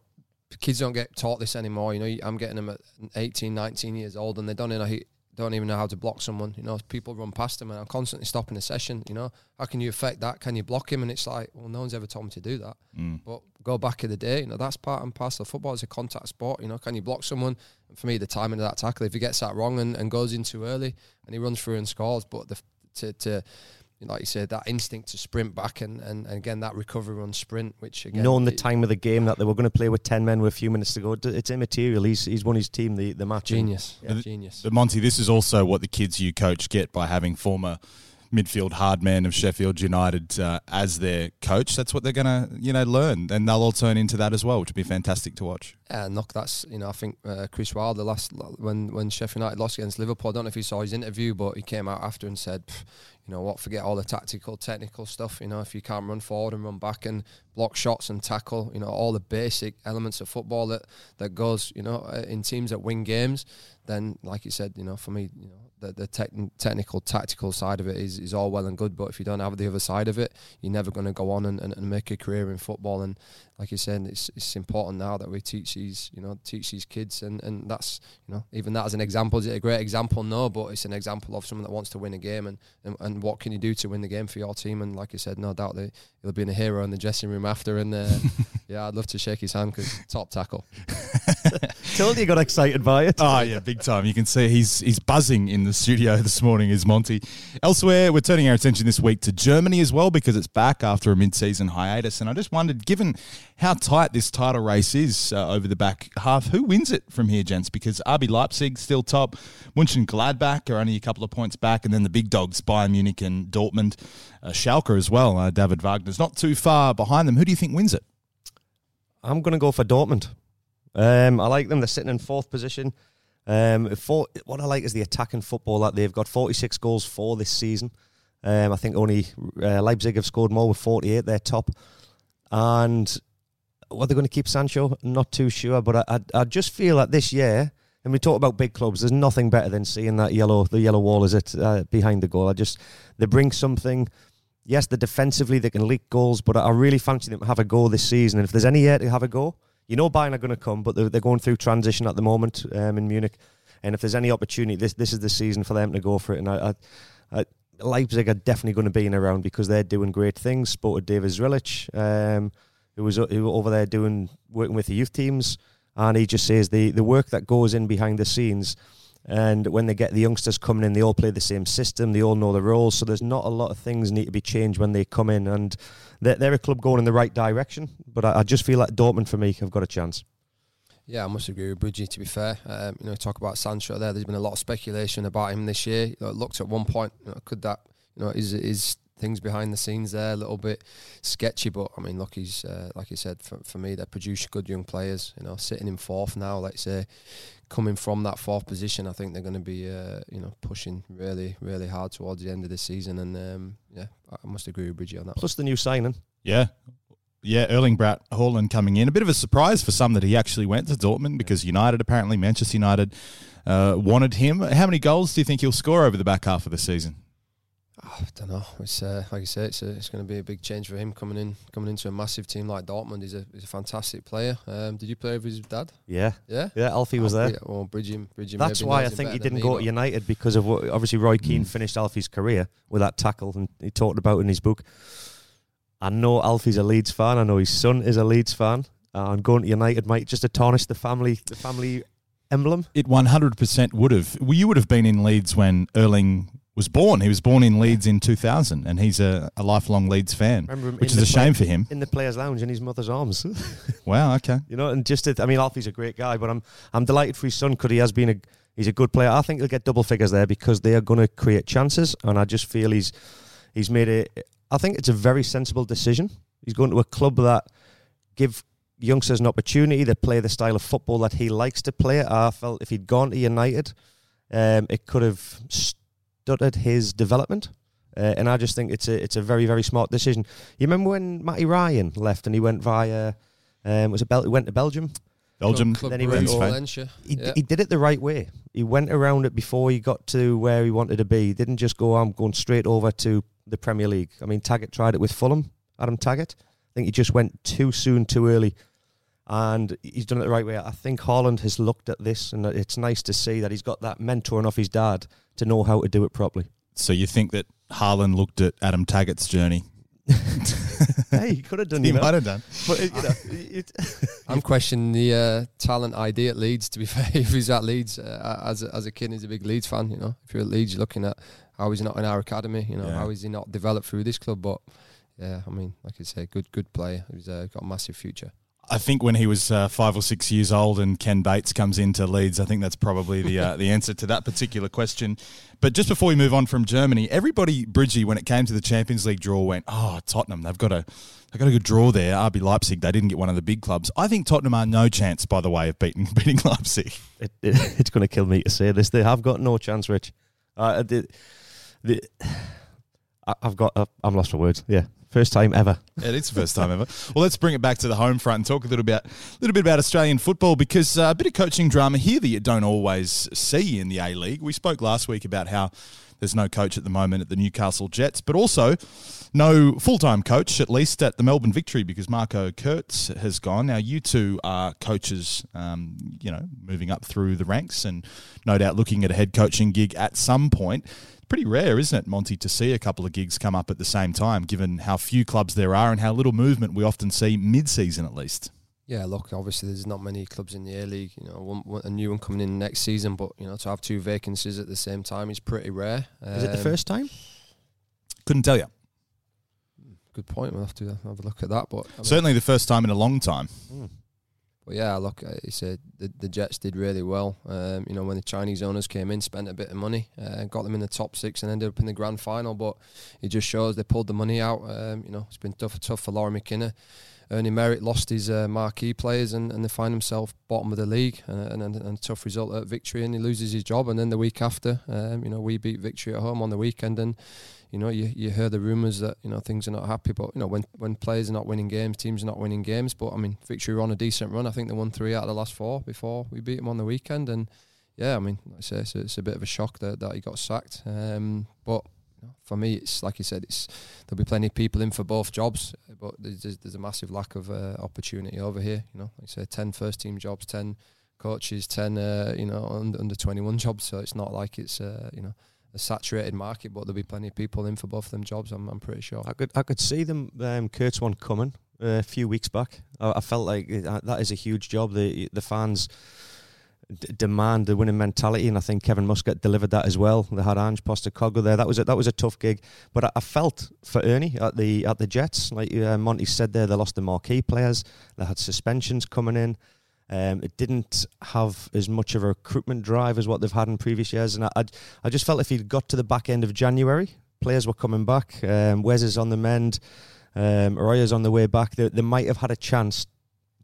kids don't get taught this anymore. You know, I'm getting them at 18, 19 years old, and they don't know don't even know how to block someone. You know, people run past them, and I'm constantly stopping a session. You know, how can you affect that? Can you block him? And it's like, well, no one's ever told me to do that. Mm. But go back in the day, you know, that's part and parcel. Football is a contact sport. You know, can you block someone? And for me, the timing of that tackle, if he gets that wrong and, and goes in too early and he runs through and scores, but the, to, to like you said, that instinct to sprint back and, and, and again, that recovery run sprint, which again. Knowing the it- time of the game that they were going to play with ten men with a few minutes to go, it's immaterial. He's he's won his team the the match. Genius. Yeah. Genius. But Monty, this is also what the kids you coach get by having former midfield hard man of Sheffield United uh, as their coach. That's what they're going to, you know, learn, and they'll all turn into that as well, which would be fantastic to watch. Yeah, look, that's you know I think uh, Chris Wilder last when when Sheffield United lost against Liverpool. I don't know if you saw his interview, but he came out after and said, "Pff, you know what, forget all the tactical, technical stuff. You know, if you can't run forward and run back and block shots and tackle, you know, all the basic elements of football that that goes, you know, uh, in teams that win games, then like you said, you know, for me, you know, the, the tech, technical, tactical side of it is, is all well and good. But if you don't have the other side of it, you're never going to go on and, and, and, make a career in football. And like you said, it's, it's important now that we teach these, you know, teach these kids. And, and that's, you know, even that as an example, is it a great example? No, but it's an example of someone that wants to win a game. And, and, and what can you do to win the game for your team? And like you said, no doubt that he'll be in a hero in the dressing room after. And uh, (laughs) yeah, I'd love to shake his hand because top tackle. (laughs) Told you got excited by it. Oh yeah, big time. You can see he's he's buzzing in the studio (laughs) this morning. Is Monty? Elsewhere, we're turning our attention this week to Germany as well because it's back after a mid-season hiatus. And I just wondered, given how tight this title race is uh, over the back half, who wins it from here, gents? Because RB Leipzig still top, Mönchengladbach are only a couple of points back, and then the big dogs Bayern Munich and Dortmund, uh, Schalke as well. Uh, David Wagner's not too far behind them. Who do you think wins it? I'm going to go for Dortmund. Um, I like them. They're sitting in fourth position. Um, for, what I like is the attacking football that they've got 46 goals for this season. Um, I think only uh, Leipzig have scored more with 48. They're top. And what they're going to keep Sancho, not too sure. But I, I, I, just feel that this year, and we talk about big clubs, there's nothing better than seeing that yellow, the yellow wall is it uh, behind the goal. I just they bring something. Yes, the defensively they can leak goals, but I really fancy them to have a go this season. And if there's any year to have a go, you know Bayern are going to come, but they're, they're going through transition at the moment um, in Munich. And if there's any opportunity, this this is the season for them to go for it. And I, I, I Leipzig are definitely going to be in around because they're doing great things. Spotted David Zdrilic, um, who was who over there doing working with the youth teams, and he just says the the work that goes in behind the scenes. And when they get the youngsters coming in, they all play the same system. They all know the roles. So there's not a lot of things need to be changed when they come in. And they're, they're a club going in the right direction. But I, I just feel like Dortmund for me have got a chance. Yeah, I must agree with Bridgie. To be fair, um, you know, talk about Sancho there. There's been a lot of speculation about him this year. You know, looked at one point, you know, could that, you know, is is things behind the scenes there a little bit sketchy. But I mean, look, he's uh, like you said, for, for me, they produce good young players. You know, sitting in fourth now, let's say, coming from that fourth position, I think they're going to be, uh, you know, pushing really, really hard towards the end of the season. And um, yeah, I must agree with Bridgie on that. Plus the new signing. Yeah, yeah, Erling Braut Haaland coming in. A bit of a surprise for some that he actually went to Dortmund because United, apparently, Manchester United uh, wanted him. How many goals do you think he'll score over the back half of the season? Oh, I don't know. It's uh, like I say, it's a, it's going to be a big change for him coming in, coming into a massive team like Dortmund. He's a he's a fantastic player. Um, did you play with his dad? Yeah, yeah, yeah. Alfie was there. Well, Bridging, Bridging. That's why I think he didn't go to United because of what. Obviously, Roy Keane mm. finished Alfie's career with that tackle, and he talked about in his book. I know Alfie's a Leeds fan. I know his son is a Leeds fan. Uh, and going to United might just to tarnish the family, the family emblem. It 100% would have. Well, you would have been in Leeds when Erling was born. He was born in Leeds in 2000, and he's a, a lifelong Leeds fan, which is a shame for him. In the players' lounge in his mother's arms. (laughs) wow. Okay. You know, and just to, I mean, Alfie's a great guy, but I'm I'm delighted for his son because he has been a he's a good player. I think he'll get double figures there because they are going to create chances, and I just feel he's he's made a. I think it's a very sensible decision. He's going to a club that give youngsters an opportunity to play the style of football that he likes to play. I felt if he'd gone to United, um, it could have stuttered his development. Uh, and I just think it's a it's a very very smart decision. You remember when Matty Ryan left and he went via um, was it Bel- he went to Belgium? Belgium. Club, then he went. Valencia. He, yeah. he did it the right way. He went around it before he got to where he wanted to be. He didn't just go. I'm going straight over to the Premier League. I mean, Taggart tried it with Fulham. Adam Taggart. I think he just went too soon, too early, and he's done it the right way. I think Haaland has looked at this, and it's nice to see that he's got that mentoring off his dad to know how to do it properly. So you think that Haaland looked at Adam Taggart's journey? (laughs) hey, he could have done. He know. might have done. But you know, it, (laughs) I'm questioning the uh, talent ID at Leeds. To be (laughs) fair, if he's at Leeds uh, as a, as a kid, he's a big Leeds fan. You know, if you're at Leeds, you're looking at how he's not in our academy? You know, yeah. how is he not developed through this club? But yeah, I mean, like I say, good good player. He's uh, got a massive future. I think when he was uh, five or six years old and Ken Bates comes into Leeds, I think that's probably the uh, the answer to that particular question. But just before we move on from Germany, everybody, Bridgie, when it came to the Champions League draw, went, "Oh, Tottenham, they've got a they've got a good draw there." RB Leipzig, they didn't get one of the big clubs. I think Tottenham are no chance, by the way, of beating (laughs) beating Leipzig. It, it, it's going to kill me to say this. They have got no chance, Rich. Uh, the, the, (sighs) I've got. I'm lost for words. Yeah, first time ever. (laughs) It is the first time ever. Well, let's bring it back to the home front and talk a little bit, little bit about Australian football because uh, a bit of coaching drama here that you don't always see in the A League. We spoke last week about how there's no coach at the moment at the Newcastle Jets, but also no full time coach, at least at the Melbourne Victory, because Marco Kurz has gone. Now, you two are coaches, um, you know, moving up through the ranks and no doubt looking at a head coaching gig at some point. Pretty rare, isn't it, Monty, to see a couple of gigs come up at the same time, given how few clubs there are and how little movement we often see mid season at least. Yeah, look, obviously there's not many clubs in the A League. You know, one, one, a new one coming in next season, but you know, to have two vacancies at the same time is pretty rare. Is it the Um, first time? Couldn't tell you. Good point. We'll have to have a look at that. But I mean, Certainly the first time in a long time. But yeah, look, uh, he said the, the Jets did really well. Um, you know, when the Chinese owners came in, spent a bit of money, uh, got them in the top six, and ended up in the grand final. But it just shows they pulled the money out. Um, you know, it's been tough, tough for Lawrie McKinna. Ernie Merrick lost his uh, marquee players, and, and they find himself bottom of the league, and, and, and a tough result at Victory, and he loses his job. And then the week after, um, you know, we beat Victory at home on the weekend, and you know, you, you hear the rumours that you know things are not happy, but you know when when players are not winning games, teams are not winning games. But I mean, Victory were on a decent run. I think they won three out of the last four before we beat them on the weekend, and yeah, I mean, like I say it's a, it's a bit of a shock that, that he got sacked. Um, but for me, it's like you said, it's there'll be plenty of people in for both jobs, but there's there's, a massive lack of uh, opportunity over here. You know, like I say, ten first team jobs, ten coaches, ten uh, you know under, under twenty one jobs. So it's not like it's uh, you know a saturated market, but there'll be plenty of people in for both of them jobs. I'm, I'm pretty sure. I could I could see them um, Kurt's one coming uh, a few weeks back. I, I felt like uh, that is a huge job. The the fans d- demand the winning mentality, and I think Kevin Muscat delivered that as well. They had Ange Postecoglou there. That was a, that was a tough gig, but I, I felt for Ernie at the at the Jets, like uh, Monty said there, they lost the marquee players. They had suspensions coming in. Um, it didn't have as much of a recruitment drive as what they've had in previous years, and I, I, I just felt if he'd got to the back end of January, players were coming back. Um, Wes is on the mend. Um, Arroyo's on the way back. They, they might have had a chance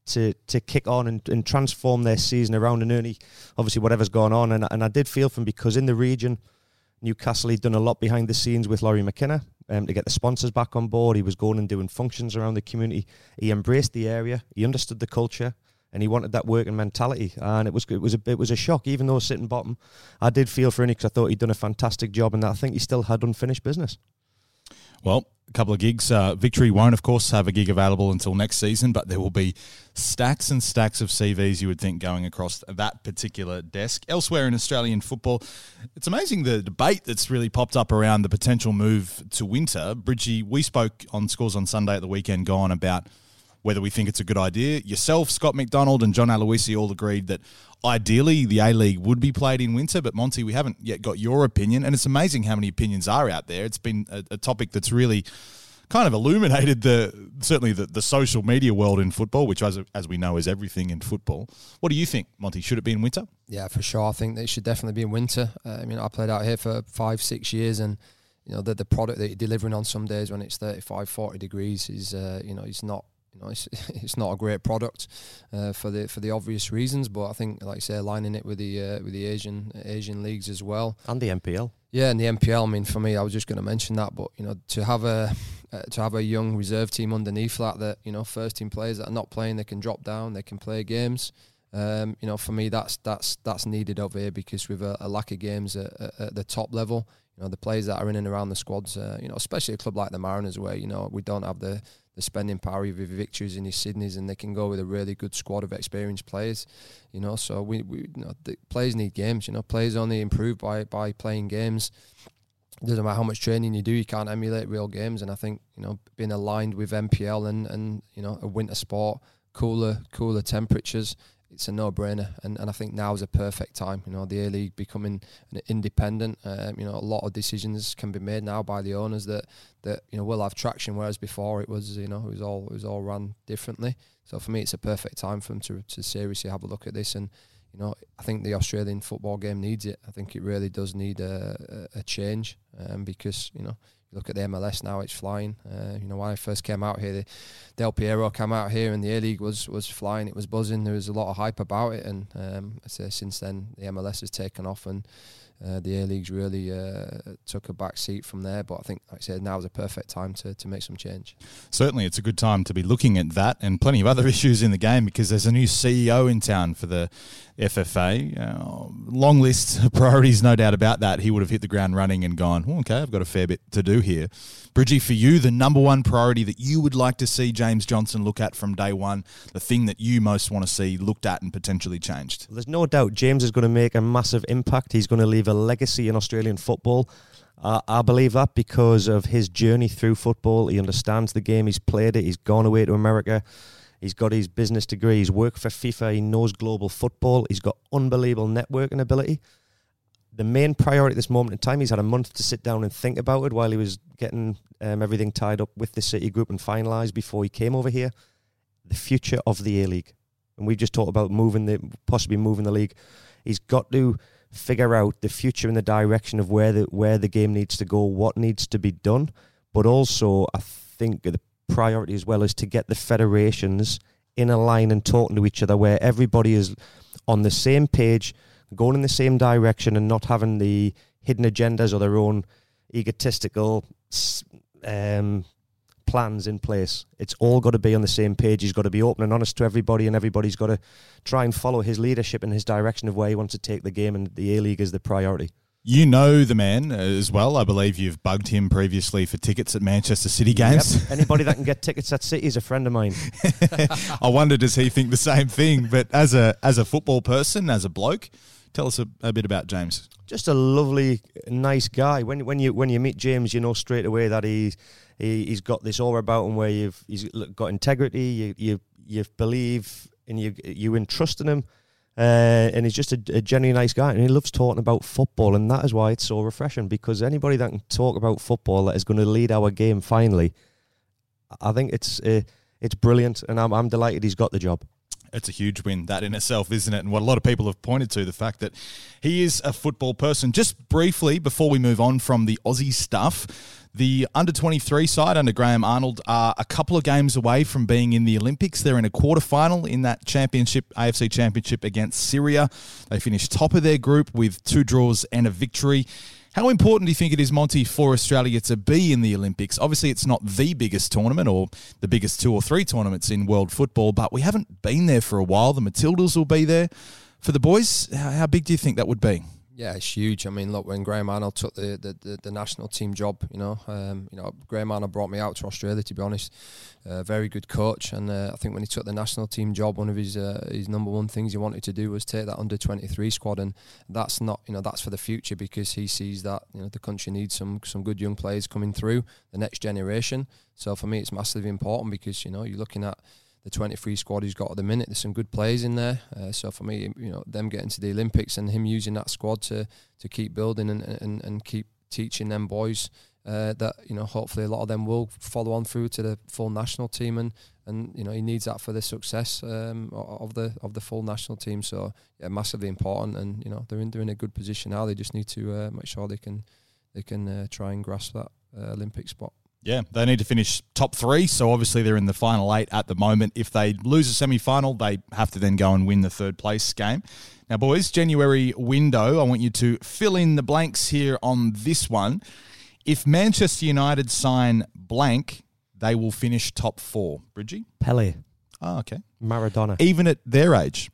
to to kick on and, and transform their season around. And Ernie, obviously, whatever's gone on, and and I did feel for him because in the region, Newcastle he'd done a lot behind the scenes with Lawrie McKinna um, to get the sponsors back on board. He was going and doing functions around the community. He embraced the area. He understood the culture. And he wanted that working mentality, and it was it was a it was a shock. Even though sitting bottom, I did feel for him because I thought he'd done a fantastic job, and that I think he still had unfinished business. Well, a couple of gigs. Uh, Victory won't, of course, have a gig available until next season, but there will be stacks and stacks of CVs you would think going across that particular desk. Elsewhere in Australian football, it's amazing the debate that's really popped up around the potential move to winter. Bridgie, we spoke on Scores on Sunday at the weekend gone about whether we think it's a good idea. Yourself, Scott McDonald, and John Aloisi all agreed that ideally the A League would be played in winter. But Monty, we haven't yet got your opinion, and it's amazing how many opinions are out there. It's been a, a topic that's really kind of illuminated the certainly the, the social media world in football, which as as we know is everything in football. What do you think, Monty? Should it be in winter? Yeah, for sure. I think it should definitely be in winter. Uh, I mean, I played out here for five, six years, and you know the the product that you're delivering on some days when it's 35, 40 degrees is uh, you know it's not you know it's (laughs) it's not a great product uh, for the for the obvious reasons. But I think, like I say, aligning it with the uh, with the Asian Asian leagues as well. And the NPL. Yeah, and the NPL. I mean, for me, I was just going to mention that, but you know, to have a uh, to have a young reserve team underneath that, that you know, first team players that are not playing, they can drop down, they can play games. Um, you know, for me, that's that's that's needed over here because with a, a lack of games at, at, at the top level, you know, the players that are in and around the squads, uh, you know, especially a club like the Mariners, where you know we don't have the the spending power with victories in his Sydney's, and they can go with a really good squad of experienced players. You know, so we, we you know the players need games. You know, players only improve by by playing games. It doesn't matter how much training you do, you can't emulate real games. And I think you know being aligned with NPL and and you know a winter sport, cooler cooler temperatures, it's a no-brainer. And and I think now is a perfect time. You know, the A League becoming independent. Um, you know, a lot of decisions can be made now by the owners that that you know will have traction. Whereas before it was you know it was all it was all run differently. So for me, it's a perfect time for them to to seriously have a look at this and. You know, I think the Australian football game needs it. I think it really does need a, a, a change um, because you know look at the MLS now; it's flying. Uh, you know, when I first came out here, the Del Piero came out here, and the A League was was flying. It was buzzing. There was a lot of hype about it, and um, I say since then the MLS has taken off, and uh, the A League's really uh, took a back seat from there. But I think, like I said, now is a perfect time to, to make some change. Certainly, it's a good time to be looking at that and plenty of other (laughs) issues in the game because there's a new CEO in town for the FFA. Uh, long list of priorities, no doubt about that. He would have hit the ground running and gone, oh, okay, I've got a fair bit to do here. Bridgie, for you, the number one priority that you would like to see James Johnson look at from day one, the thing that you most want to see looked at and potentially changed? There's no doubt James is going to make a massive impact. He's going to leave a legacy in Australian football. I believe that because of his journey through football. He understands the game, he's played it, he's gone away to America. He's got his business degree. He's worked for FIFA. He knows global football. He's got unbelievable networking ability. The main priority at this moment in time, he's had a month to sit down and think about it while he was getting um, everything tied up with the City Group and finalised before he came over here. The future of the A League, and we just talked about moving the possibly moving the league. He's got to figure out the future and the direction of where the where the game needs to go, what needs to be done, but also I think the priority as well is to get the federations in a line and talking to each other where everybody is on the same page, going in the same direction, and not having the hidden agendas or their own egotistical um, plans in place. It's all got to be on the same page. He's got to be open and honest to everybody, and everybody's got to try and follow his leadership and his direction of where he wants to take the game. And the A League is the priority. You know the man uh, as well. I believe you've bugged him previously for tickets at Manchester City games. Yep. (laughs) Anybody that can get tickets at City is a friend of mine. (laughs) I wonder does he think the same thing? But as a as a football person, as a bloke, tell us a, a bit about James. Just a lovely, nice guy. When when you when you meet James, you know straight away that he's he, he's got this aura about him where you've he's got integrity. You you you believe and you you entrust in him uh, and he's just a, a genuinely nice guy, and he loves talking about football, and that is why it's so refreshing. Because anybody that can talk about football that is going to lead our game finally, I think it's uh, it's brilliant, and I'm I'm delighted he's got the job. It's a huge win, that in itself, isn't it? And what a lot of people have pointed to the fact that he is a football person. Just briefly, before we move on from the Aussie stuff, the under 23 side under Graham Arnold are a couple of games away from being in the Olympics. They're in a quarterfinal in that championship, AFC Championship against Syria. They finished top of their group with two draws and a victory. How important do you think it is, Monty, for Australia to be in the Olympics? Obviously, it's not the biggest tournament or the biggest two or three tournaments in world football, but we haven't been there for a while. The Matildas will be there. For the boys, how big do you think that would be? Yeah, it's huge. I mean, look, when Graham Arnold took the, the, the, the national team job, you know, um, you know, Graham Arnold brought me out to Australia. To be honest, uh, very good coach, and uh, I think when he took the national team job, one of his uh, his number one things he wanted to do was take that under twenty three squad, and that's not, you know, that's for the future because he sees that you know the country needs some some good young players coming through the next generation. So for me, it's massively important because you know you're looking at the 23 squad he's got at the minute. There's some good players in there. Uh, so for me, you know, them getting to the Olympics and him using that squad to to keep building and and, and keep teaching them boys uh, that you know hopefully a lot of them will follow on through to the full national team and and you know he needs that for the success um, of the of the full national team. So yeah, massively important and you know they're in they're in a good position now. They just need to uh, make sure they can they can uh, try and grasp that uh, Olympic spot. Yeah, they need to finish top three. So obviously they're in the final eight at the moment. If they lose a semi final, they have to then go and win the third place game. Now, boys, January window, I want you to fill in the blanks here on this one. If Manchester United sign blank, they will finish top four. Bridgie? Pele. Oh, okay. Maradona. Even at their age.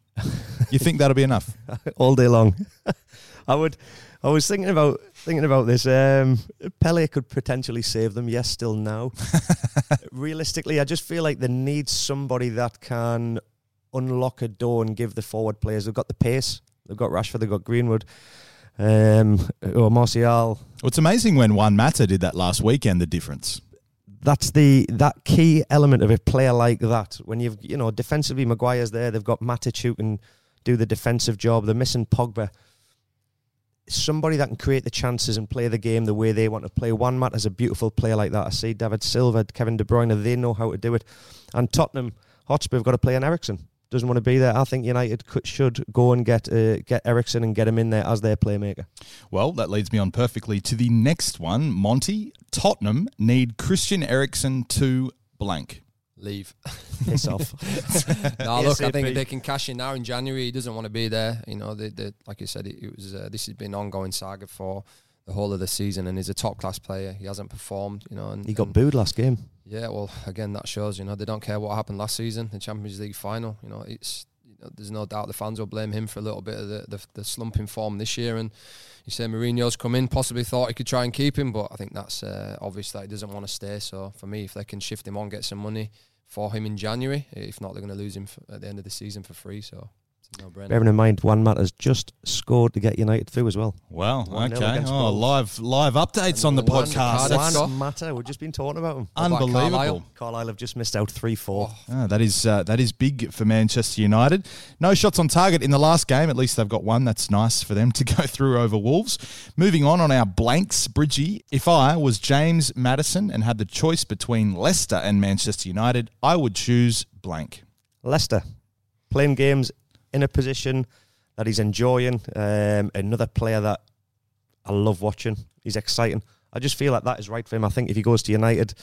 you think that'll be enough? (laughs) All day long. (laughs) I would I was thinking about thinking about this. Um, Pele could potentially save them. Yes, still no. (laughs) Realistically, I just feel like they need somebody that can unlock a door and give the forward players. They've got the pace. They've got Rashford. They've got Greenwood. Um, or Martial. Well, it's amazing when Juan Mata did that last weekend. The difference. That's the that key element of a player like that. When you've you know defensively, Maguire's there. They've got Matic who can do the defensive job. They're missing Pogba somebody that can create the chances and play the game the way they want to play. Mata is a beautiful player like that. I see David Silva, Kevin De Bruyne, they know how to do it. And Tottenham Hotspur have got to play an Eriksen. Doesn't want to be there. I think United could, should go and get uh, get Eriksen and get him in there as their playmaker. Well, that leads me on perfectly to the next one. Monty, Tottenham need Christian Eriksen to blank. Leave. Piss off. (laughs) (laughs) no, look, I think if they can cash in now in January, he doesn't want to be there. You know, they, they, like I said, it, it was uh, this has been an ongoing saga for the whole of the season, and he's a top class player. He hasn't performed, you know, and He got and- booed last game. yeah, well, again, that shows you know they don't care what happened last season, the Champions League final. You know, it's you know, there's no doubt the fans will blame him for a little bit of the, the the slumping form this year. And you say Mourinho's come in, possibly thought he could try and keep him, but I think that's uh, obvious that he doesn't want to stay. So for me, if they can shift him on, get some money for him in January, if not, they're going to lose him at the end of the season for free. So it's a no-brainer. Bearing in mind, Juan has just scored to get United through as well. Well, 1-0 okay. Oh, live live updates on the One podcast. Cardiff That's Scott. Juan Mata, we've just been talking about him. What about unbelievable. Carlisle? Carlisle have just missed out 3 4. Ah, that is uh, that is big for Manchester United. No shots on target in the last game. At least they've got one. That's nice for them (laughs) to go through over Wolves. Moving on on our blanks, Bridgie. If I was James Madison and had the choice between Leicester and Manchester United, I would choose blank. Leicester playing games in a position that he's enjoying. Um, another player that I love watching. He's exciting. I just feel like that is right for him. I think if he goes to United,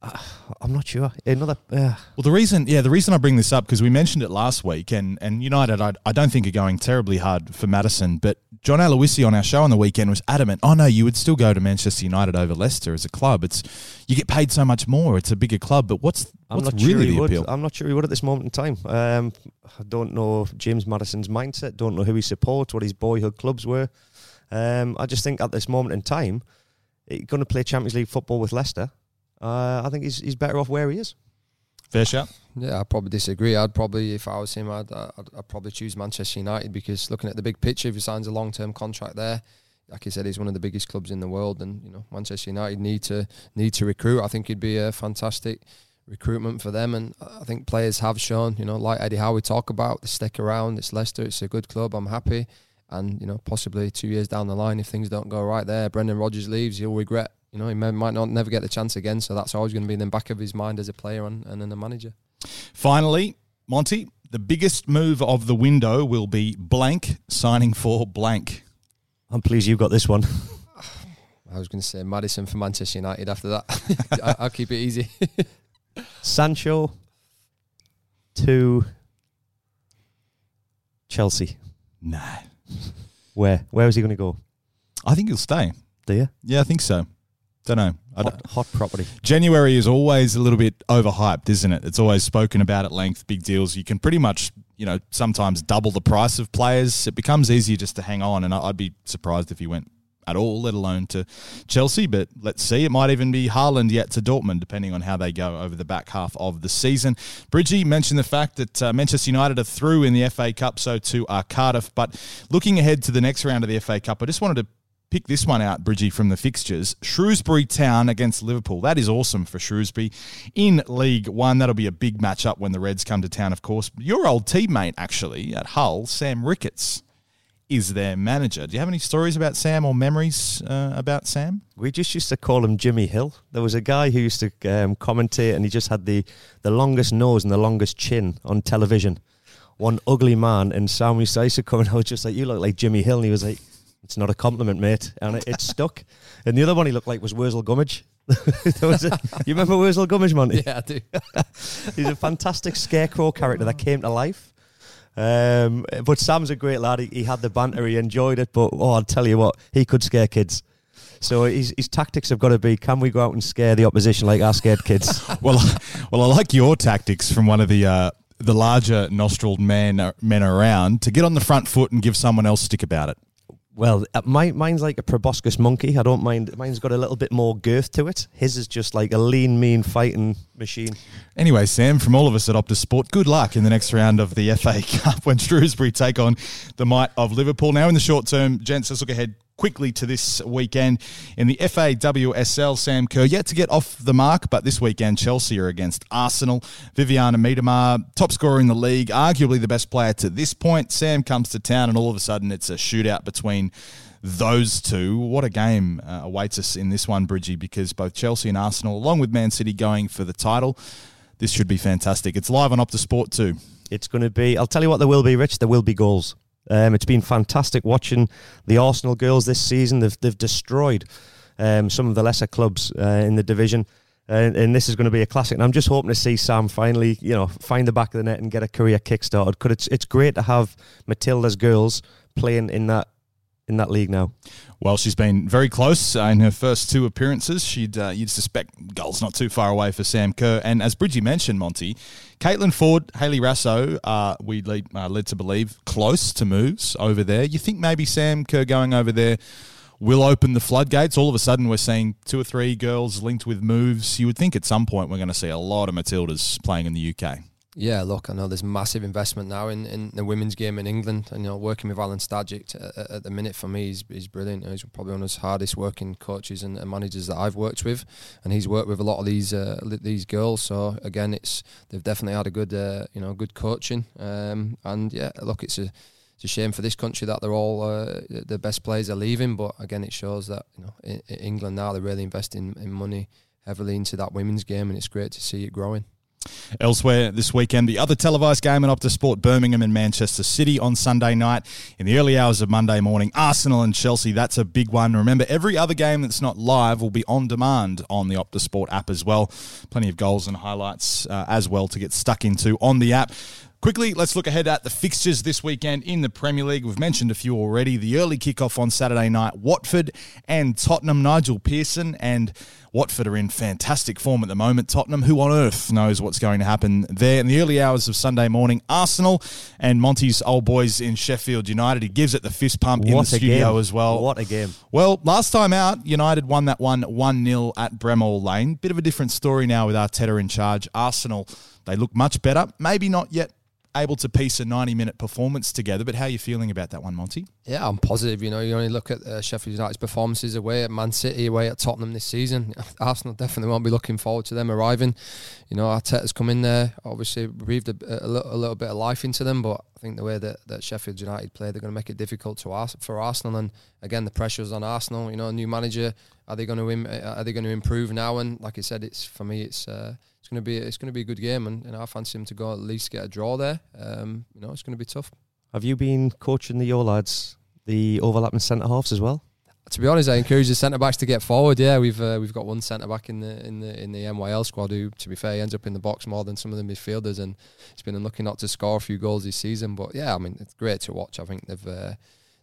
uh, I'm not sure. Another. Uh, Well, the reason, yeah, the reason I bring this up because we mentioned it last week, and and United, I, I don't think are going terribly hard for Madison, but John Aloisi on our show on the weekend was adamant. Oh no, you would still go to Manchester United over Leicester as a club. It's you get paid so much more. It's a bigger club, but what's I'm what's not really sure he the would. appeal? I'm not sure he would at this moment in time. Um, I don't know James Madison's mindset. Don't know who he supports. What his boyhood clubs were. Um, I just think at this moment in time, he's going to play Champions League football with Leicester. Uh, I think he's he's better off where he is. Fair shout. Yeah, I probably disagree. I'd probably, if I was him, I'd, uh, I'd, I'd probably choose Manchester United because looking at the big picture, if he signs a long-term contract there, like I said, he's one of the biggest clubs in the world, and you know Manchester United need to need to recruit. I think it'd be a fantastic recruitment for them, and I think players have shown, you know, like Eddie Howe we talk about, they stick around. It's Leicester, it's a good club. I'm happy, and you know, possibly two years down the line, if things don't go right there, Brendan Rodgers leaves, he'll regret. You know, he may, might not never get the chance again, so that's always going to be in the back of his mind as a player and, and then a manager. Finally, Monty, the biggest move of the window will be blank signing for blank. I'm pleased you got this one. I was going to say Madison for Manchester United after that. (laughs) I, I'll keep it easy. (laughs) Sancho to Chelsea. Nah, Where? Where is he going to go? I think he'll stay. Do you? Yeah, I think so. Don't know. I don't- Hot, hot property. January is always a little bit overhyped, isn't it? It's always spoken about at length, big deals. You can pretty much, you know, sometimes double the price of players. It becomes easier just to hang on, and I'd be surprised if he went at all, let alone to Chelsea. But let's see. It might even be Haaland yet to Dortmund, depending on how they go over the back half of the season. Bridgie mentioned the fact that uh, Manchester United are through in the FA Cup, so too are Cardiff. But looking ahead to the next round of the FA Cup, I just wanted to pick this one out, Bridgie, from the fixtures. Shrewsbury Town against Liverpool. That is awesome for Shrewsbury in League One. That'll be a big matchup when the Reds come to town, of course. Your old teammate, actually, at Hull, Sam Ricketts, is their manager. Do you have any stories about Sam or memories uh, about Sam? We just used to call him Jimmy Hill. There was a guy who used to um, commentate, and he just had the, the longest nose and the longest chin on television. One ugly man, and Sam used to, come and I was just like, "You look like Jimmy Hill," and he was like, "It's not a compliment, mate," and it, it stuck. And the other one he looked like was Wurzel Gummidge. (laughs) Was a- you remember Wurzel Gummidge, man? yeah, I do. (laughs) He's a fantastic scarecrow character that came to life. Um, but Sam's a great lad. He, he had the banter. He enjoyed it. But oh, I'll tell you what, he could scare kids. So his, his tactics have got to be: Can we go out and scare the opposition like our scared kids? (laughs) well, well, I like your tactics from one of the uh, the larger nostrilled men men around to get on the front foot and give someone else stick about it. Well, uh, my, mine's like a proboscis monkey. I don't mind. Mine's got a little bit more girth to it. His is just like a lean, mean fighting machine. Anyway, Sam, from all of us at Optus Sport, good luck in the next round of the (laughs) FA Cup when Shrewsbury take on the might of Liverpool. Now, in the short term, gents, let's look ahead quickly to this weekend in the FAWSL. Sam Kerr yet to get off the mark, but this weekend Chelsea are against Arsenal. Vivianne Miedema, top scorer in the league, arguably the best player to this point. Sam comes to town, and all of a sudden it's a shootout between those two. What a game uh, awaits us in this one, Bridgie, because both Chelsea and Arsenal, along with Man City, going for the title. This should be fantastic. It's live on Optus Sport too. It's going to be. I'll tell you what, there will be, Rich. There will be goals. Um, it's been fantastic watching the Arsenal girls this season. They've they've destroyed um, some of the lesser clubs uh, in the division. And, and this is going to be a classic. And I'm just hoping to see Sam finally, you know, find the back of the net and get a career kick-started. Because it's it's great to have Matilda's girls playing in that in that league now. Well, she's been very close uh, in her first two appearances. She'd uh, you'd suspect goals not too far away for Sam Kerr. And as Bridgie mentioned, Monty, Caitlin Foord, Hayley Raso, uh, we lead, uh, led to believe close to moves over there. You think maybe Sam Kerr going over there will open the floodgates? All of a sudden, we're seeing two or three girls linked with moves. You would think at some point we're going to see a lot of Matildas playing in the UK. Yeah, look, I know there's massive investment now in, in the women's game in England, and you know, working with Alen Stajcic at, at the minute for me, he's, he's brilliant. He's probably one of the hardest working coaches and, and, managers that I've worked with, and he's worked with a lot of these uh, these girls. So again, it's they've definitely had a good uh, you know good coaching, um, and yeah, look, it's a it's a shame for this country that they're all uh, the best players are leaving, but again, it shows that you know in, in England now they're really investing in money heavily into that women's game, and it's great to see it growing. Elsewhere this weekend, the other televised game in Optus Sport, Birmingham and Manchester City on Sunday night. In the early hours of Monday morning, Arsenal and Chelsea, that's a big one. Remember, every other game that's not live will be on demand on the Optus Sport app as well. Plenty of goals and highlights uh, as well to get stuck into on the app. Quickly, let's look ahead at the fixtures this weekend in the Premier League. We've mentioned a few already. The early kickoff on Saturday night, Watford and Tottenham. Nigel Pearson and Watford are in fantastic form at the moment. Tottenham, who on earth knows what's going to happen there? In the early hours of Sunday morning, Arsenal and Monty's old boys in Sheffield United. He gives it the fist pump what in the studio game. as well. What a game. Well, last time out, United won that one 1 0 at Bramall Lane. Bit of a different story now with Arteta in charge. Arsenal, they look much better. Maybe not yet able to piece a 90 minute performance together. But how are you feeling about that one, Monty? Yeah, I'm positive. You know, you only look at uh, Sheffield United's performances away at Man City, away at Tottenham this season. (laughs) Arsenal definitely won't be looking forward to them arriving. You know, Arteta's come in there, obviously breathed a, a, little, a little bit of life into them, but I think the way that, that Sheffield United play, they're going to make it difficult to us for Arsenal. And again, the pressure's on Arsenal. You know, a new manager. Are they going to Im- are they going to improve now? And like I said, it's for me, it's. Uh, it's going to be it's going to be a good game, and, and I fancy him to go at least get a draw there. Um, you know, it's going to be tough. Have you been coaching the your lads, the overlapping centre halves as well? To be honest, I encourage the centre backs to get forward. Yeah, we've uh, we've got one centre back in the in the in the NYL squad who, to be fair, ends up in the box more than some of the midfielders, and he's been unlucky not to score a few goals this season. But yeah, I mean, it's great to watch. I think they've. Uh,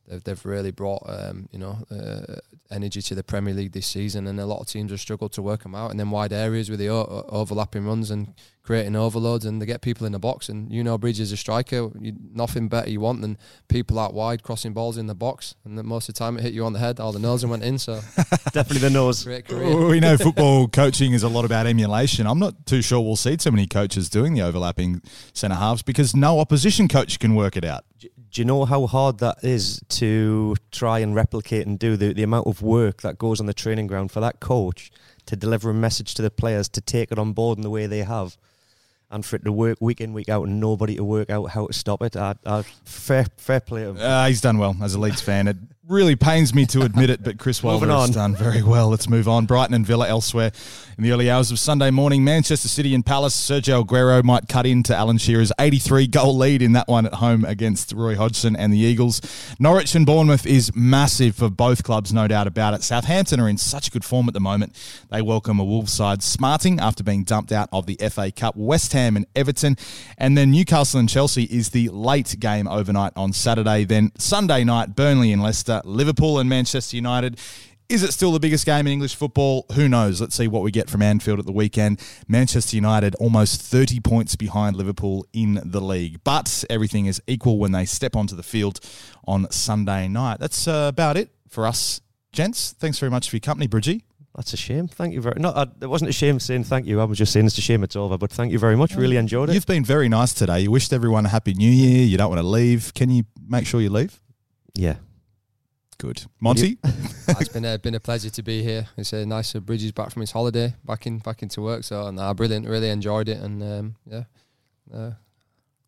they've, they've really brought um, you know uh, energy to the Premier League this season, and a lot of teams have struggled to work them out. And then wide areas with the o- overlapping runs and creating overloads, and they get people in the box. And you know, Bridge is a striker. You, nothing better you want than people out wide crossing balls in the box, and most of the time it hit you on the head. All the nose and went in. So (laughs) definitely the nose. Great career. We know (laughs) football coaching is a lot about emulation. I'm not too sure we'll see too many coaches doing the overlapping centre halves because no opposition coach can work it out do you know how hard that is to try and replicate and do the, the amount of work that goes on the training ground for that coach to deliver a message to the players to take it on board in the way they have and for it to work week in week out and nobody to work out how to stop it? I, I, fair fair play uh, he's done well as a Leeds fan. It really pains me to admit it, but Chris (laughs) Wilder has done very well. Let's move on. Brighton and Villa elsewhere. In the early hours of Sunday morning, Manchester City and Palace. Sergio Aguero might cut into Alan Shearer's 83 goal lead in that one at home against Roy Hodgson and the Eagles. Norwich and Bournemouth is massive for both clubs, no doubt about it. Southampton are in such good form at the moment. They welcome a Wolves side smarting after being dumped out of the FA Cup. West Ham and Everton. And then Newcastle and Chelsea is the late game overnight on Saturday. Then Sunday night, Burnley and Leicester. Liverpool and Manchester United. Is it still the biggest game in English football? Who knows? Let's see what we get from Anfield at the weekend. Manchester United almost 30 points behind Liverpool in the league. But everything is equal when they step onto the field on Sunday night. That's uh, about it for us, gents. Thanks very much for your company, Bridgie. That's a shame. Thank you very. No, I, it wasn't a shame saying thank you. I was just saying it's a shame it's over. But thank you very much. Really enjoyed it. You've been very nice today. You wished everyone a happy New Year. You don't want to leave. Can you make sure you leave? Yeah, Good, Monty. (laughs) it's been a, been a pleasure to be here. It's a nice. Uh, Bridges back from his holiday, back in back into work. So, nah, brilliant. Really enjoyed it, and um, yeah, uh,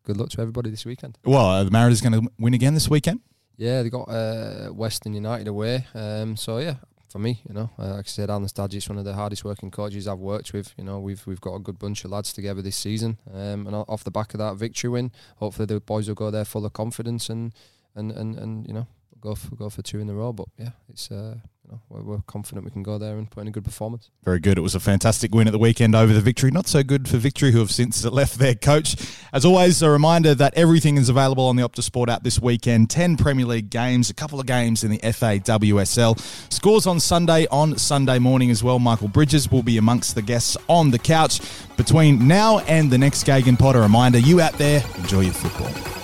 good luck to everybody this weekend. Well, uh, the Mariners going to win again this weekend. Yeah, they got uh, Western United away. Um, so yeah, for me, you know, uh, like I said, Alen Stajcic is one of the hardest working coaches I've worked with. You know, we've we've got a good bunch of lads together this season, um, and off the back of that victory win, hopefully the boys will go there full of confidence and and and, and you know go for go for two in a row. But yeah, it's uh, you know, we're, we're confident we can go there and put in a good performance. Very good. It was a fantastic win at the weekend over the Victory. Not so good for Victory, who have since left their coach. As always, a reminder that everything is available on the Optus Sport app this weekend. 10 Premier League games, a couple of games in the FA WSL. Scores on Sunday, on Sunday morning as well. Michael Bridges will be amongst the guests on the couch. Between now and the next Gagan Pod, a reminder you out there, enjoy your football.